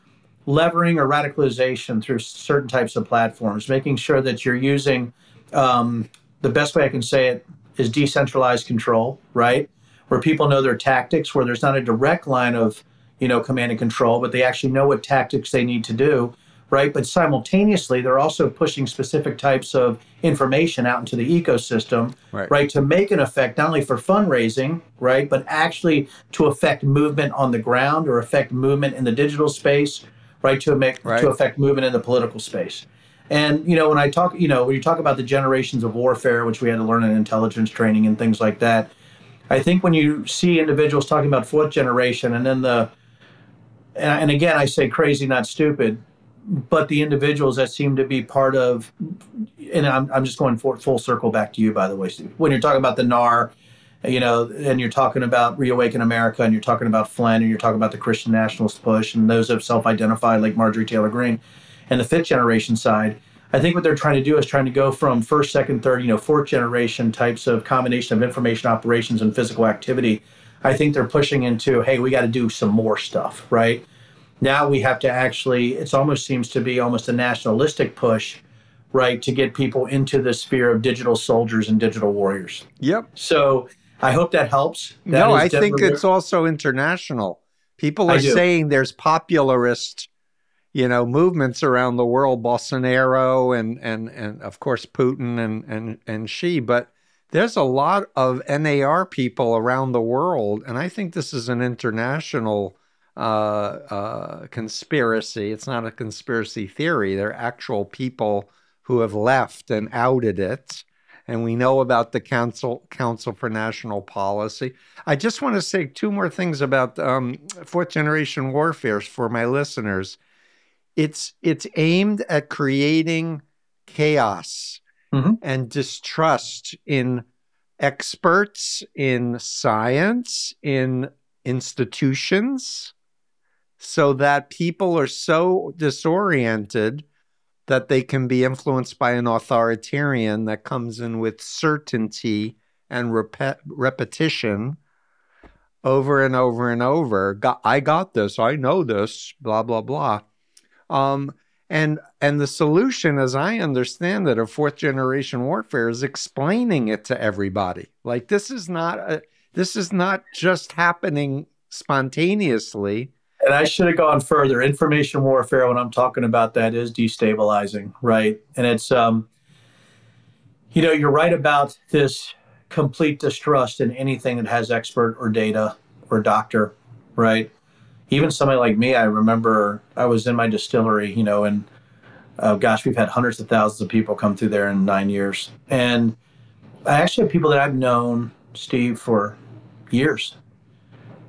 levering or radicalization through certain types of platforms, making sure that you're using um, the best way I can say it is decentralized control, right? Where people know their tactics, where there's not a direct line of you know command and control, but they actually know what tactics they need to do, right? But simultaneously, they're also pushing specific types of information out into the ecosystem, Right. right, to make an effect not only for fundraising, right, but actually to affect movement on the ground or affect movement in the digital space, right, to make Right. to affect movement in the political space. And you know, when I talk, you know, when you talk about the generations of warfare, which we had to learn in intelligence training and things like that, I think when you see individuals talking about fourth generation, and then the, and, and again, I say crazy, not stupid, but the individuals that seem to be part of, and I'm, I'm just going for, full circle back to you, by the way, Steve. When you're talking about the NAR, you know, and you're talking about Reawaken America, and you're talking about Flynn, and you're talking about the Christian nationalist push, and those have self-identified like Marjorie Taylor Greene, and the fifth generation side. I think what they're trying to do is trying to go from first, second, third, you know, fourth generation types of combination of information operations and physical activity. I think they're pushing into, hey, we got to do some more stuff, right? Now we have to actually, it almost seems to be almost a nationalistic push, right, to get people into the sphere of digital soldiers and digital warriors. Yep. So I hope that helps. That no, I think it's also international. People are saying there's popularist, you know, movements around the world, Bolsonaro and and and of course Putin and and and Xi, but there's a lot of NAR people around the world, and I think this is an international uh, uh, conspiracy. It's not a conspiracy theory. They're actual people who have left and outed it. And we know about the Council Council for National Policy. I just want to say two more things about um, fourth generation warfare for my listeners. It's it's aimed at creating chaos Mhm. and distrust in experts in science, in institutions, so that people are so disoriented that they can be influenced by an authoritarian that comes in with certainty and rep- repetition over and over and over. Got, I got this. I know this. Blah blah blah. Um, and and the solution, as I understand it, of fourth generation warfare is explaining it to everybody. Like this is not a, this is not just happening spontaneously. And I should have gone further. Information warfare, when I'm talking about that, is destabilizing, right? And it's um, you know, you're right about this complete distrust in anything that has expert or data or doctor, right? Even somebody like me, I remember I was in my distillery, you know, and uh, gosh, we've had hundreds of thousands of people come through there in nine years. And I actually have people that I've known, Steve, for years.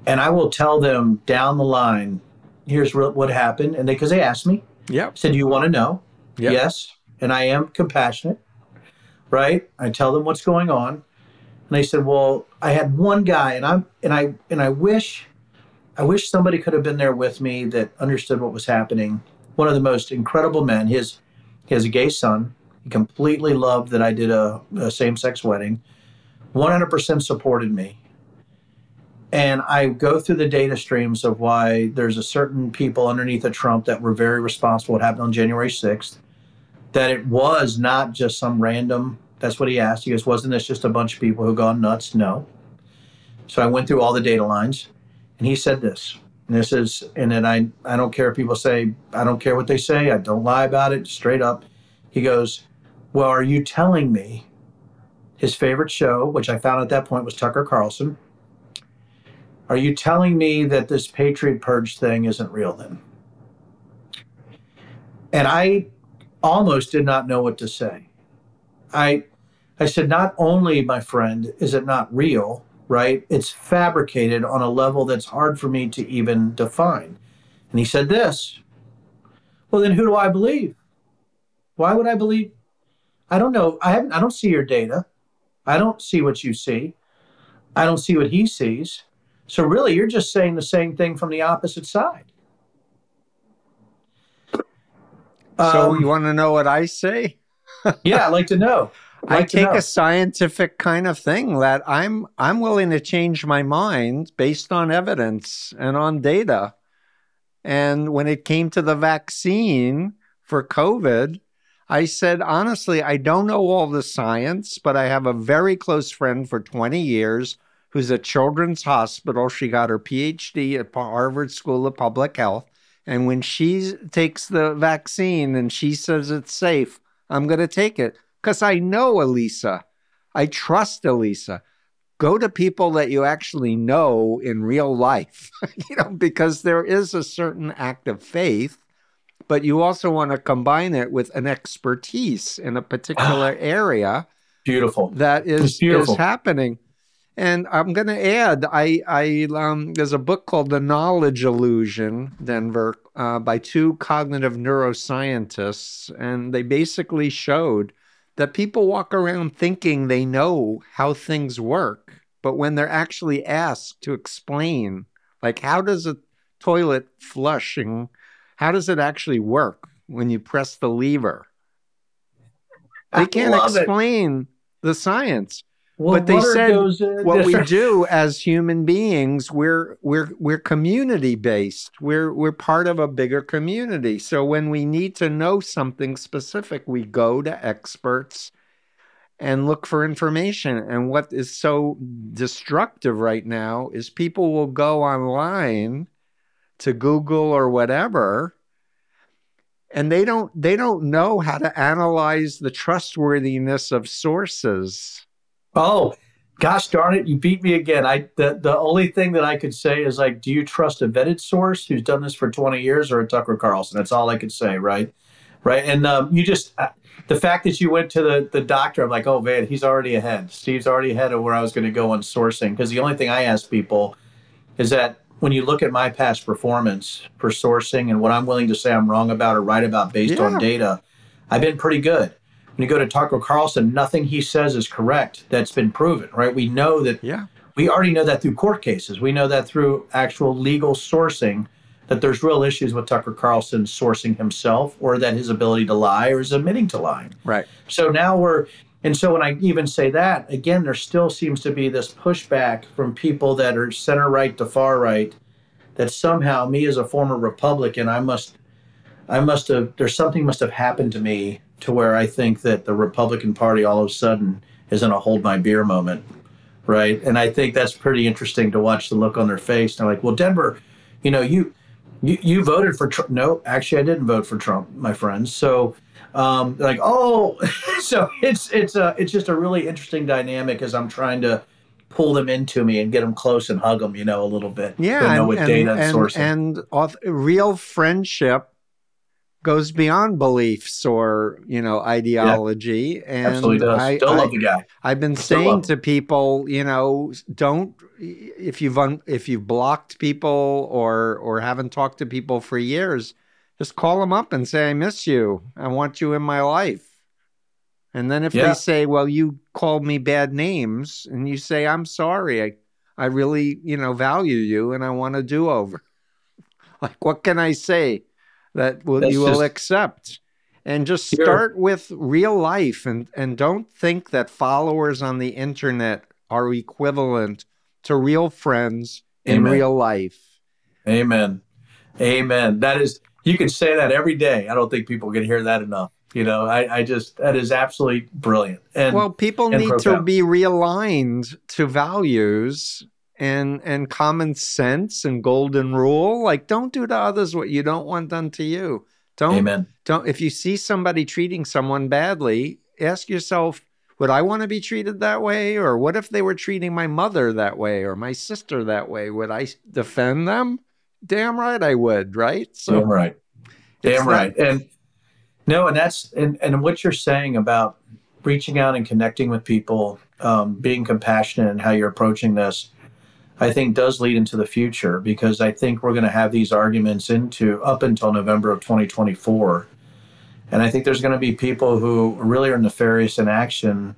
And I will tell them down the line, here's what happened. And they, because they asked me, yeah, said, you want to know? Yep. Yes. And I am compassionate, right? I tell them what's going on. And they said, well, I had one guy and I'm, and I, and I wish, I wish somebody could have been there with me that understood what was happening. One of the most incredible men. His, he has a gay son. He completely loved that I did a, a same sex wedding. 100% supported me. And I go through the data streams of why there's a certain people underneath of Trump that were very responsible what happened on January 6th. That it was not just some random, that's what he asked. He goes, wasn't this just a bunch of people who gone nuts? No. So I went through all the data lines and he said this. And this is, and then I, I don't care if people say, I don't care what they say. I don't lie about it straight up. He goes, Well, are you telling me his favorite show, which I found at that point was Tucker Carlson? Are you telling me that this Patriot Purge thing isn't real then? And I almost did not know what to say. I, I said, not only, my friend, is it not real, right? It's fabricated on a level that's hard for me to even define. And he said this. Well, then who do I believe? Why would I believe? I don't know. I haven't, I don't see your data. I don't see what you see. I don't see what he sees. So really, you're just saying the same thing from the opposite side. So um, you want to know what I say? yeah, I'd like to know. I take a scientific kind of thing that I'm I'm willing to change my mind based on evidence and on data. And when it came to the vaccine for COVID, I said honestly, I don't know all the science, but I have a very close friend for 20 years who's at Children's Hospital. She got her PhD at Harvard School of Public Health. And when she takes the vaccine and she says it's safe, I'm going to take it because I know Elisa. I trust Elisa. Go to people that you actually know in real life, you know, because there is a certain act of faith, but you also want to combine it with an expertise in a particular area. Beautiful. That is, beautiful. is happening. And I'm going to add, I, I um, there's a book called The Knowledge Illusion, Denver, uh, by two cognitive neuroscientists, and they basically showed that people walk around thinking they know how things work, but when they're actually asked to explain, like how does a toilet flushing, how does it actually work when you press the lever? They can't explain it. the science. Well, but they said what we do as human beings, we're we're we're community based. We're we're part of a bigger community. So when we need to know something specific, we go to experts and look for information. And what is so destructive right now is people will go online to Google or whatever and they don't they don't know how to analyze the trustworthiness of sources Oh, gosh darn it, you beat me again. I the, the only thing that I could say is like, do you trust a vetted source who's done this for 20 years or a Tucker Carlson? That's all I could say, right? Right. And um, you just uh, the fact that you went to the the doctor, I'm like, oh man, he's already ahead. Steve's already ahead of where I was going to go on sourcing. Because the only thing I ask people is that when you look at my past performance for sourcing and what I'm willing to say I'm wrong about or right about based yeah. on data, I've been pretty good when you go to Tucker Carlson, nothing he says is correct. That's been proven, right? We know that. Yeah. We already know that through court cases. We know that through actual legal sourcing that there's real issues with Tucker Carlson sourcing himself or that his ability to lie or is admitting to lying. Right. So now we're, and so when I even say that, again, there still seems to be this pushback from people that are center right to far right that somehow me as a former Republican, I must, I must have, there's something must have happened to me to where I think that the Republican Party all of a sudden is in a hold my beer moment. Right. And I think that's pretty interesting to watch the look on their face. They're like, well, Denver, you know, you, you, you voted for Trump. No, actually, I didn't vote for Trump, my friends. So, um, like, oh, so it's it's a it's just a really interesting dynamic as I'm trying to pull them into me and get them close and hug them, you know, a little bit. Yeah, know, and, and, data and, and auth- real friendship goes beyond beliefs or you know ideology. And Absolutely does. I, Still I, love the guy. I've been Still saying to people, you know, don't if you've un, if you've blocked people or or haven't talked to people for years, just call them up and say I miss you. I want you in my life. And then if Yeah. they say, "Well, you called me bad names," and you say, "I'm sorry. I I really, you know, value you and I want a do-over." like what can I say that will That's you will just- accept? And just Sure. start with real life and and don't think that followers on the internet are equivalent to real friends in real life. Amen. Amen. That is, you can say that every day. I don't think people can hear that enough. You know, I, I just, that is absolutely brilliant. And well, people and need to be realigned to values and and common sense and golden rule. Like don't do to others what you don't want done to you. Don't amen. don't if you see somebody treating someone badly, ask yourself, would I want to be treated that way? Or what if they were treating my mother that way or my sister that way? Would I defend them? Damn right I would, right? So Damn right. Damn right. And no, and that's and and what you're saying about reaching out and connecting with people, um, being compassionate, and how you're approaching this, I think does lead into the future because I think we're going to have these arguments into up until November of 2024, and I think there's going to be people who really are nefarious in action.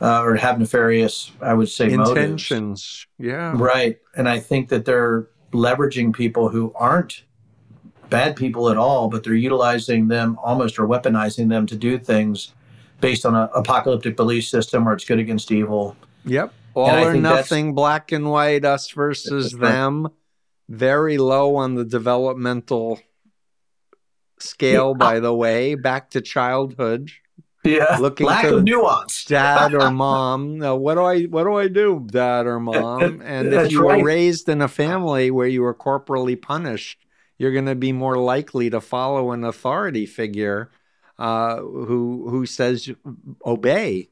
Uh, or have nefarious, I would say, motives. intentions. Yeah. Right. And I think that they're leveraging people who aren't bad people at all, but they're utilizing them almost or weaponizing them to do things based on an apocalyptic belief system or it's good against evil. Yep. All or nothing, black and white, us versus them. Very low on the developmental scale, by the way, back to childhood. Yeah. Looking Lack of nuance. Dad or mom. No, what do I what do I do, dad or mom? And if you were raised in a family where you were corporally punished, you're going to be more likely to follow an authority figure uh, who who says obey.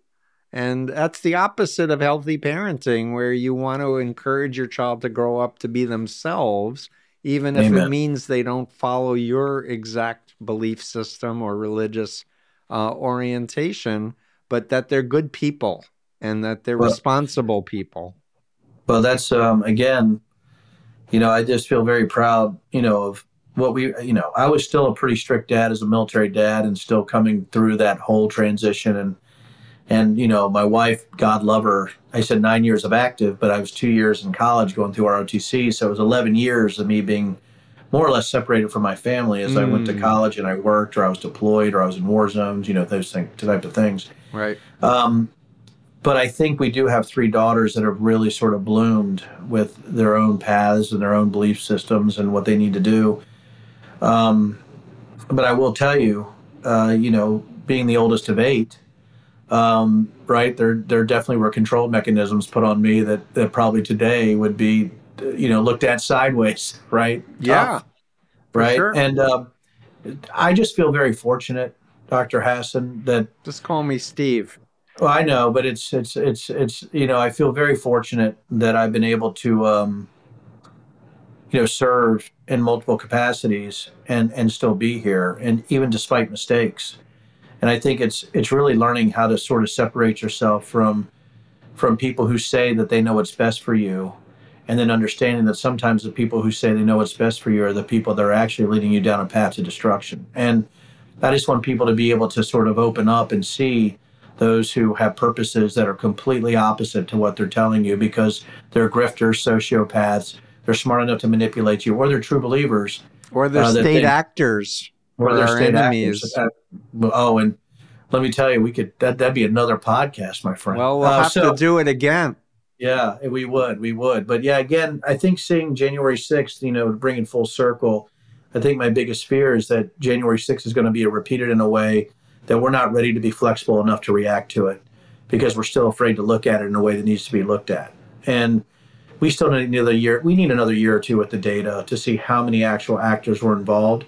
And that's the opposite of healthy parenting, where you want to encourage your child to grow up to be themselves, even if it means they don't follow your exact belief system or religious uh, orientation, but that they're good people and that they're Well- responsible people. Well, that's um, again, you know, I just feel very proud, you know, of what we, you know, I was still a pretty strict dad as a military dad, and still coming through that whole transition, and and you know, my wife, God love her, I said nine years of active, but I was two years in college going through ROTC, so it was eleven years of me being more or less separated from my family as I went to Mm. college and I worked, or I was deployed, or I was in war zones, you know, those things, type of things. Right. Um, but I think we do have three daughters that have really sort of bloomed with their own paths and their own belief systems and what they need to do. Um, but I will tell you, uh, you know, being the oldest of eight, um, right? There, there definitely were control mechanisms put on me that, that probably today would be, you know, looked at sideways, right? Yeah. Tough, right. sure. And um, I just feel very fortunate, Dr. Hassan, that Just call me Steve. well, I know, but it's it's it's it's you know I feel very fortunate that I've been able to um, you know serve in multiple capacities and and still be here and even despite mistakes. And I think it's it's really learning how to sort of separate yourself from from people who say that they know what's best for you, and then understanding that sometimes the people who say they know what's best for you are the people that are actually leading you down a path to destruction. And I just want people to be able to sort of open up and see those who have purposes that are completely opposite to what they're telling you because they're grifters, sociopaths, they're smart enough to manipulate you, or they're true believers. Or they're uh, state they, actors. Or they're state enemies. oh, and let me tell you, we could that that'd be another podcast, my friend. Well, we'll uh, have so, to do it again. Yeah, we would, we would. But yeah, again, I think seeing January sixth, you know, bringing full circle. I think my biggest fear is that January 6th is going to be repeated in a way that we're not ready to be flexible enough to react to it because we're still afraid to look at it in a way that needs to be looked at. And we still need another year. We need another year or two with the data to see how many actual actors were involved.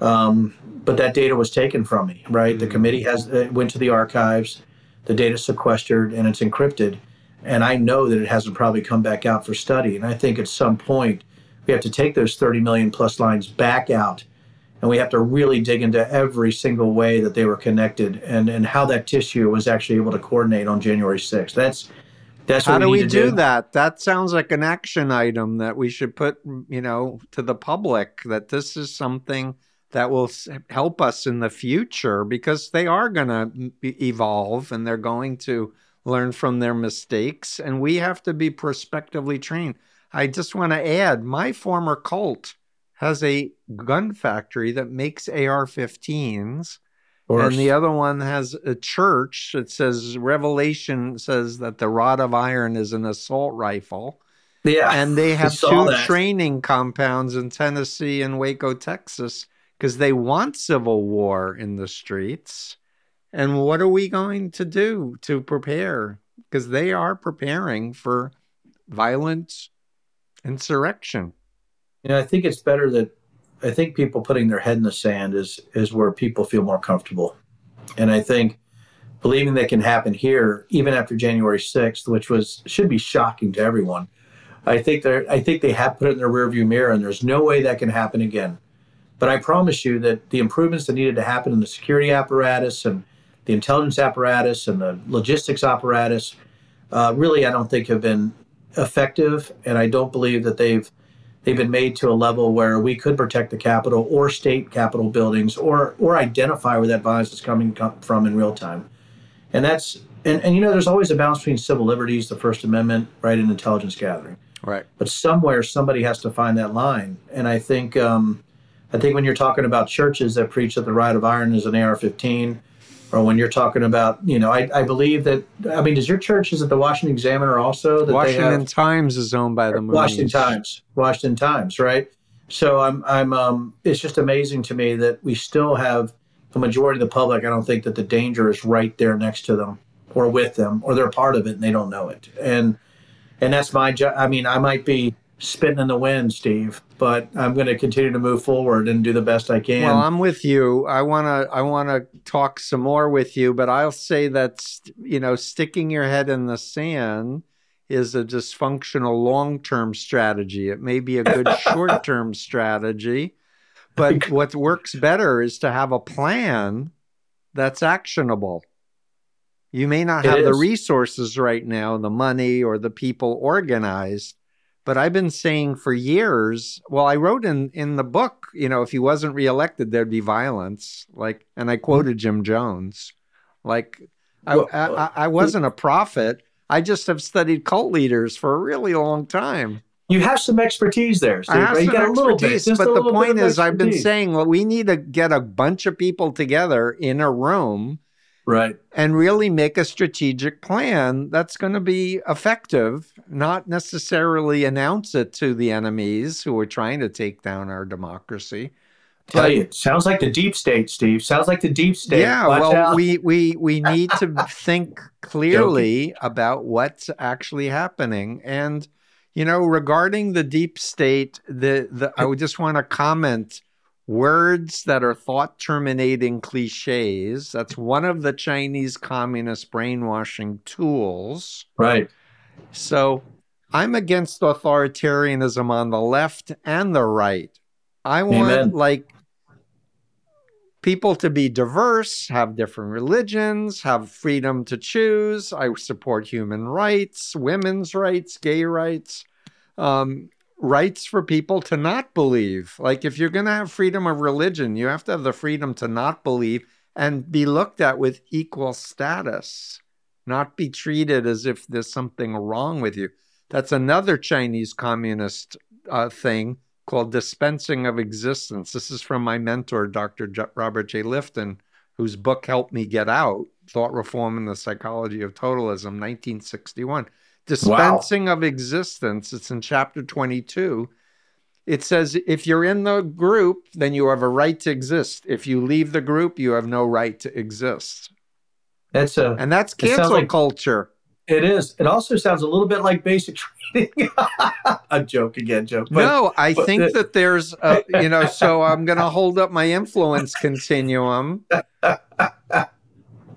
Um, but that data was taken from me, right? Mm-hmm. The committee has uh, went to the archives, the data sequestered, and it's encrypted. And I know that it hasn't probably come back out for study. And I think at some point we have to take those 30 million plus lines back out and we have to really dig into every single way that they were connected and, and how that tissue was actually able to coordinate on January 6th. That's that's how do we, we do, do, that? That sounds like an action item that we should put, you know, to the public that this is something that will help us in the future because they are going to evolve and they're going to learn from their mistakes and we have to be prospectively trained. I just want to add my former cult has a gun factory that makes AR 15s. And the other one has a church that says Revelation says that the rod of iron is an assault rifle. Yeah. And they have two that. training compounds in Tennessee and Waco, Texas, because they want civil war in the streets. And what are we going to do to prepare? Because they are preparing for violent insurrection. You know, I think it's better that I think people putting their head in the sand is is where people feel more comfortable. And I think believing that can happen here, even after January 6th, which was should be shocking to everyone. I think they I think they have put it in their rearview mirror, and there's no way that can happen again. But I promise you that the improvements that needed to happen in the security apparatus and the intelligence apparatus and the logistics apparatus, uh, really, I don't think have been effective, and I don't believe that they've they've been made to a level where we could protect the Capitol or state Capitol buildings or or identify where that violence is coming from in real time. And that's and, and you know there's always a balance between civil liberties, the First Amendment, right, and intelligence gathering. Right. But somewhere somebody has to find that line. And I think um, I think when you're talking about churches that preach that the rod of iron is an AR-15, or when you're talking about, you know, I, I believe that, I mean, does your church, is it the Washington Examiner also? That Washington have, Times is owned by the Moonies. Washington Times, Washington Times, right? So I'm, I'm, um, it's just amazing to me that we still have the majority of the public. I don't think that the danger is right there next to them or with them, or they're part of it and they don't know it. And, and that's my job. I mean, I might be spitting in the wind, Steve, but I'm going to continue to move forward and do the best I can. Well, I'm with you. I want to I want to talk some more with you, but I'll say that you know, sticking your head in the sand is a dysfunctional long-term strategy. It may be a good short-term strategy, but what works better is to have a plan that's actionable. You may not have the resources right now, the money or the people organized, but I've been saying for years, well, I wrote in in the book, you know, if he wasn't reelected, there'd be violence. Like, and I mm-hmm. quoted Jim Jones. Like, I, uh, I, I wasn't a prophet. I just have studied cult leaders for a really long time. You have some expertise there. Steve, I have right? some expertise, bit, but the point is, I've been saying, well, we need to get a bunch of people together in a room right. and really make a strategic plan that's going to be effective not necessarily announce it to the enemies who are trying to take down our democracy tell but, you sounds like the deep state steve. Sounds like the deep state. Yeah Watch well out. we we we need to think clearly about what's actually happening. And you know regarding the deep state the the i would just want to comment words that are thought terminating cliches. That's one of the Chinese communist brainwashing tools. Right. So I'm against authoritarianism on the left and the right. I want Amen. like people to be diverse, have different religions, have freedom to choose. I support human rights, women's rights, gay rights. Um, rights for people to not believe. Like if you're going to have freedom of religion, you have to have the freedom to not believe and be looked at with equal status, not be treated as if there's something wrong with you. That's another Chinese communist uh, thing called dispensing of existence. This is from my mentor, Dr. J- Robert J. Lifton, whose book helped me get out Thought Reform and the Psychology of Totalism, 1961. Dispensing wow. of existence, it's in chapter 22. It says if you're in the group, then you have a right to exist. If you leave the group, you have no right to exist. That's a and that's cancel like, culture. It is. It also sounds a little bit like basic training. a joke again, joke. But, no, I think the, that there's, a, you know, so I'm going to hold up my influence continuum.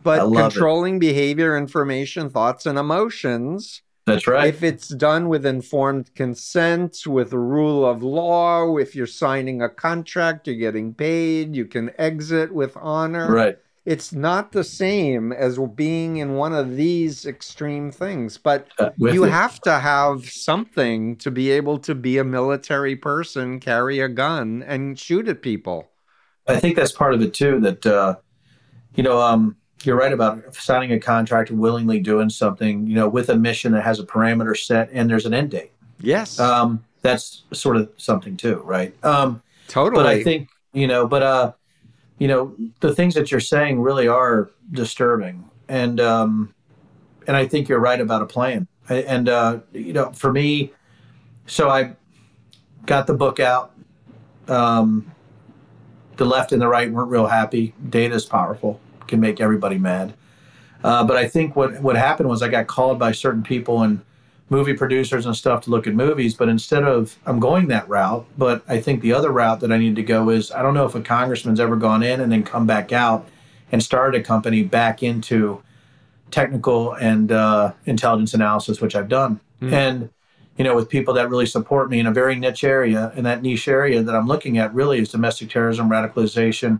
But controlling it. behavior, information, thoughts, and emotions. That's right. If it's done with informed consent, with rule of law, if you're signing a contract, you're getting paid, you can exit with honor. Right it's not the same as being in one of these extreme things but uh, you it. have to have something to be able to be a military person carry a gun and shoot at people i think that's part of it too that uh, you know um, you're right about signing a contract and willingly doing something you know with a mission that has a parameter set and there's an end date yes um, that's sort of something too right um, totally but i think you know but uh you know, the things that you're saying really are disturbing. And, um, and I think you're right about a plan. And, uh, you know, for me, so I got the book out. Um, the left and the right weren't real happy. Data is powerful, can make everybody mad. Uh, but I think what, what happened was I got called by certain people and movie producers and stuff to look at movies. But instead of, I'm going that route. But I think the other route that I need to go is I don't know if a congressman's ever gone in and then come back out and started a company back into technical and uh, intelligence analysis, which I've done. Mm. And, you know, with people that really support me in a very niche area, and that niche area that I'm looking at really is domestic terrorism, radicalization,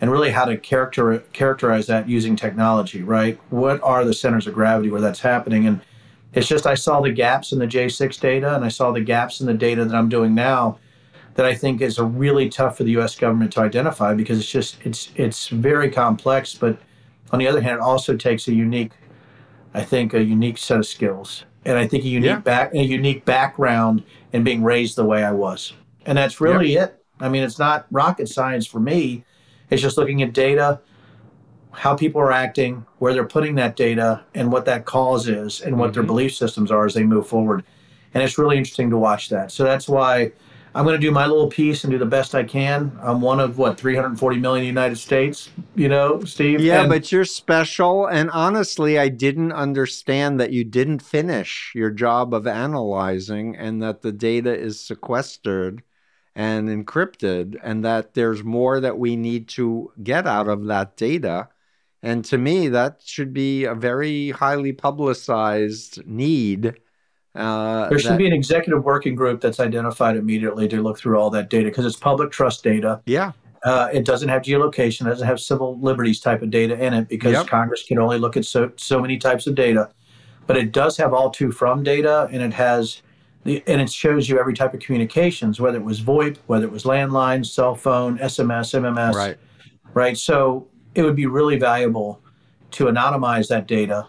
and really how to character characterize that using technology, right? What are the centers of gravity where that's happening? And it's just I saw the gaps in the J6 data and I saw the gaps in the data that I'm doing now that I think is a really tough for the US government to identify because it's just it's it's very complex but on the other hand it also takes a unique I think a unique set of skills and I think a unique yeah. back a unique background in being raised the way I was. And that's really yep. it. I mean it's not rocket science for me. It's just looking at data how people are acting, where they're putting that data, and what that cause is, and what mm-hmm. their belief systems are as they move forward. And it's really interesting to watch that. So that's why I'm going to do my little piece and do the best I can. I'm one of what 340 million in the United States, you know, Steve. Yeah, and- but you're special. And honestly, I didn't understand that you didn't finish your job of analyzing, and that the data is sequestered and encrypted, and that there's more that we need to get out of that data and to me, that should be a very highly publicized need. Uh, there should that, be an executive working group that's identified immediately to look through all that data because it's public trust data. Yeah. Uh, it doesn't have geolocation, it doesn't have civil liberties type of data in it because yep. Congress can only look at so, so many types of data. But it does have all to from data and it has and it shows you every type of communications, whether it was VoIP, whether it was landline, cell phone, SMS, MMS. Right. Right. So it would be really valuable to anonymize that data,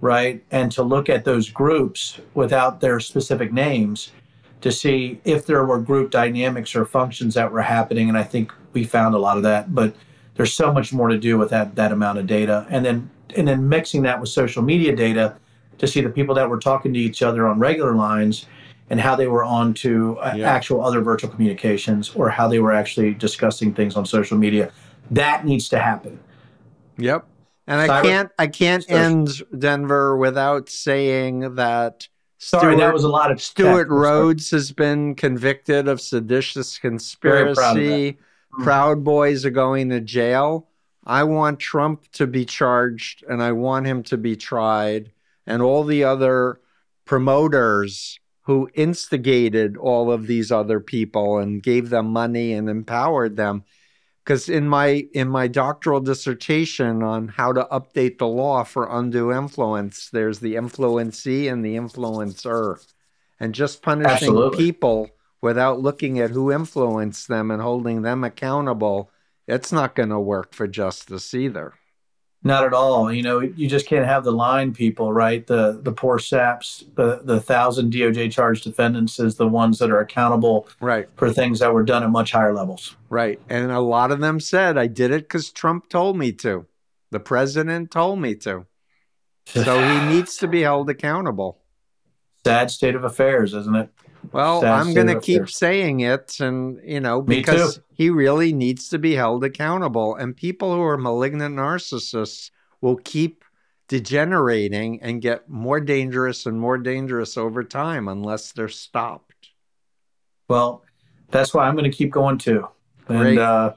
right? And to look at those groups without their specific names to see if there were group dynamics or functions that were happening. And I think we found a lot of that, but there's so much more to do with that that amount of data. And then and then mixing that with social media data to see the people that were talking to each other on regular lines and how they were on to uh, yeah. actual other virtual communications or how they were actually discussing things on social media. That needs to happen. Yep. And Cyber- I can't I can't end Denver without saying that Sorry, that was a lot of Stewart Rhodes has been convicted of seditious conspiracy. Proud, proud boys are going to jail. I want Trump to be charged and I want him to be tried and all the other promoters who instigated all of these other people and gave them money and empowered them because in my in my doctoral dissertation on how to update the law for undue influence there's the influencee and the influencer And just punishing Absolutely. people without looking at who influenced them and holding them accountable, it's not going to work for justice either. Not at all. You know, you just can't have the line people, right? The the poor saps, the the thousand DOJ charged defendants is the ones that are accountable Right. for things that were done at much higher levels. Right. And a lot of them said, I did it because Trump told me to. The president told me to. So he needs to be held accountable. Sad state of affairs, isn't it? Well, Sad I'm going to keep affairs. saying it. And, you know, because he really needs to be held accountable. And people who are malignant narcissists will keep degenerating and get more dangerous and more dangerous over time unless they're stopped. Well, that's why I'm going to keep going too, and uh,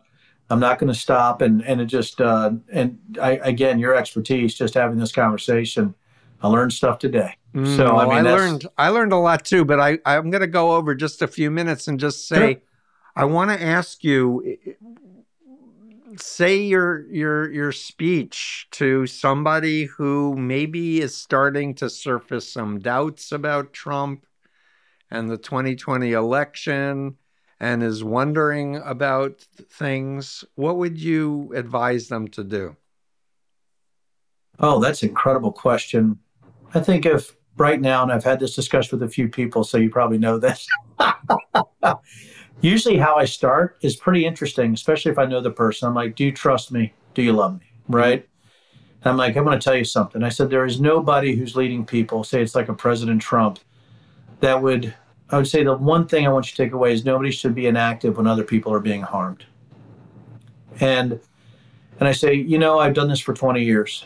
I'm not going to stop. And and it just uh, and I, again, your expertise, just having this conversation, I learned stuff today. So, Mm, I mean, I learned I learned a lot too, but I I'm going to go over just a few minutes and just say Sure. I want to ask you say your your your speech to somebody who maybe is starting to surface some doubts about Trump and the 2020 election and is wondering about things what would you advise them to do Oh, that's an incredible question. I think if right now, and I've had this discussion with a few people, so you probably know this. Usually, how I start is pretty interesting, especially if I know the person. I'm like, Do you trust me? Do you love me? Right? And I'm like, I'm going to tell you something. I said, There is nobody who's leading people, say it's like a President Trump, that would, I would say the one thing I want you to take away is nobody should be inactive when other people are being harmed. And and I say, you know, I've done this for 20 years.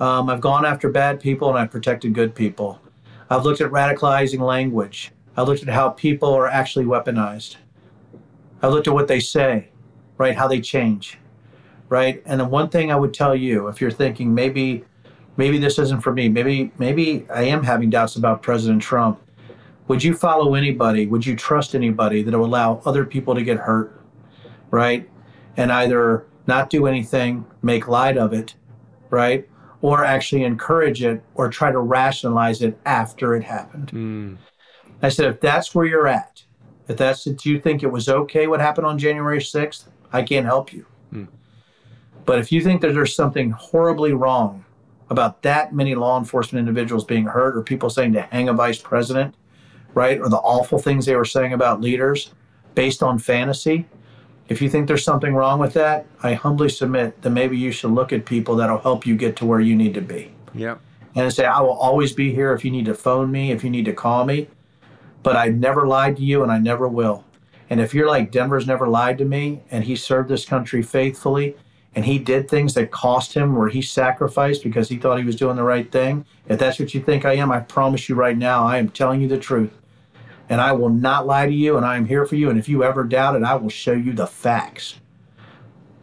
Um, I've gone after bad people and I've protected good people. I've looked at radicalizing language. I've looked at how people are actually weaponized. I've looked at what they say, right? How they change, right? And the one thing I would tell you, if you're thinking maybe, maybe this isn't for me, maybe, maybe I am having doubts about President Trump. Would you follow anybody? Would you trust anybody that will allow other people to get hurt, right? And either not do anything, make light of it, right? Or actually encourage it or try to rationalize it after it happened. Mm, I said, if that's where you're at, if that's if you think it was okay what happened on January 6th, I can't help you. Hmm. But if you think that there's something horribly wrong about that many law enforcement individuals being hurt or people saying to hang a vice president, right? Or the awful things they were saying about leaders based on fantasy, if you think there's something wrong with that, I humbly submit that maybe you should look at people that'll help you get to where you need to be yeah and say, I will always be here if you need to phone me, if you need to call me. But I never lied to you and I never will. And if you're like, Denver's never lied to me and he served this country faithfully and he did things that cost him where he sacrificed because he thought he was doing the right thing, if that's what you think I am, I promise you right now, I am telling you the truth. And I will not lie to you and I am here for you. And if you ever doubt it, I will show you the facts.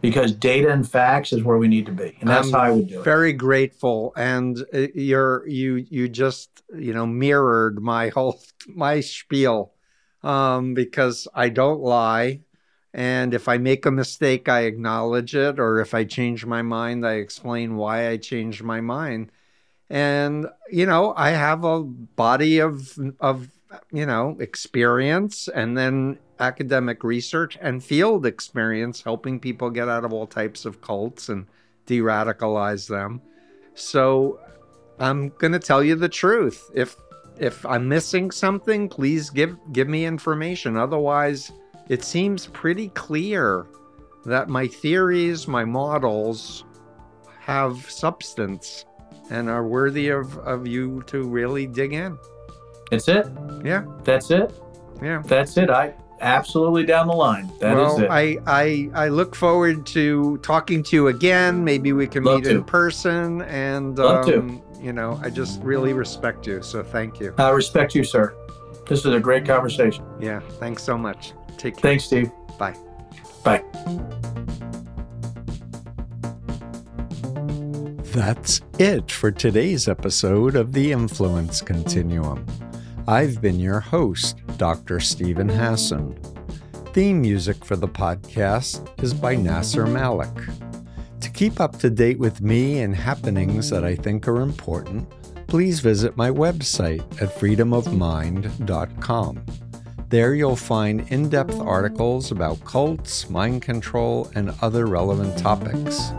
Because data and facts is where we need to be. And that's I'm how I would do it. very grateful and uh, you're you you just you know mirrored my whole my spiel um because i don't lie and if i make a mistake i acknowledge it or if i change my mind i explain why i changed my mind and you know i have a body of of you know experience and then academic research and field experience helping people get out of all types of cults and de-radicalize them. So i'm going to tell you the truth. If if i'm missing something please give give me information. Otherwise it seems pretty clear that my theories my models have substance and are worthy of of you to really dig in That's it. yeah That's it. yeah That's it. I absolutely down the line. That is well, it. I, I I look forward to talking to you again. Maybe we can Love meet in person. And Love to. um, you know, I just really respect you. So thank you. I respect you, sir. This was a great conversation. Yeah, thanks so much. Take care. Thanks, Steve. Bye. Bye. That's it for today's episode of the Influence Continuum. I've been your host, Dr. Steven Hassan. Theme music for the podcast is by Nasser Malik. To keep up to date with me and happenings that I think are important, please visit my website at freedomofmind.com. There you'll find in depth articles about cults, mind control, and other relevant topics.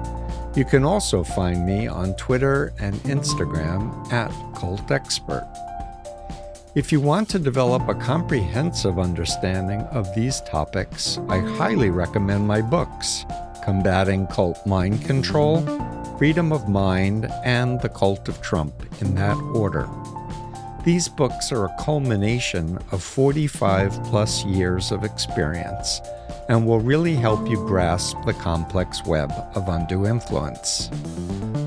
You can also find me on Twitter and Instagram at Cult Expert. If you want to develop a comprehensive understanding of these topics, I highly recommend my books Combating Cult Mind Control, Freedom of Mind, and The Cult of Trump, in that order. These books are a culmination of 45 plus years of experience and will really help you grasp the complex web of undue influence.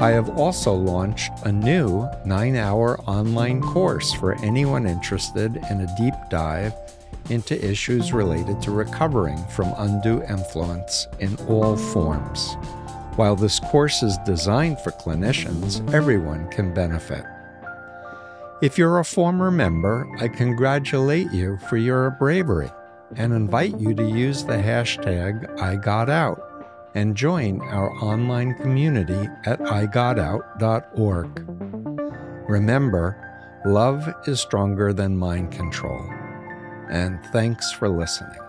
I have also launched a new nine hour online course for anyone interested in a deep dive into issues related to recovering from undue influence in all forms. While this course is designed for clinicians, everyone can benefit. If you're a former member, I congratulate you for your bravery and invite you to use the hashtag IGotOut and join our online community at igotout.org. Remember, love is stronger than mind control. And thanks for listening.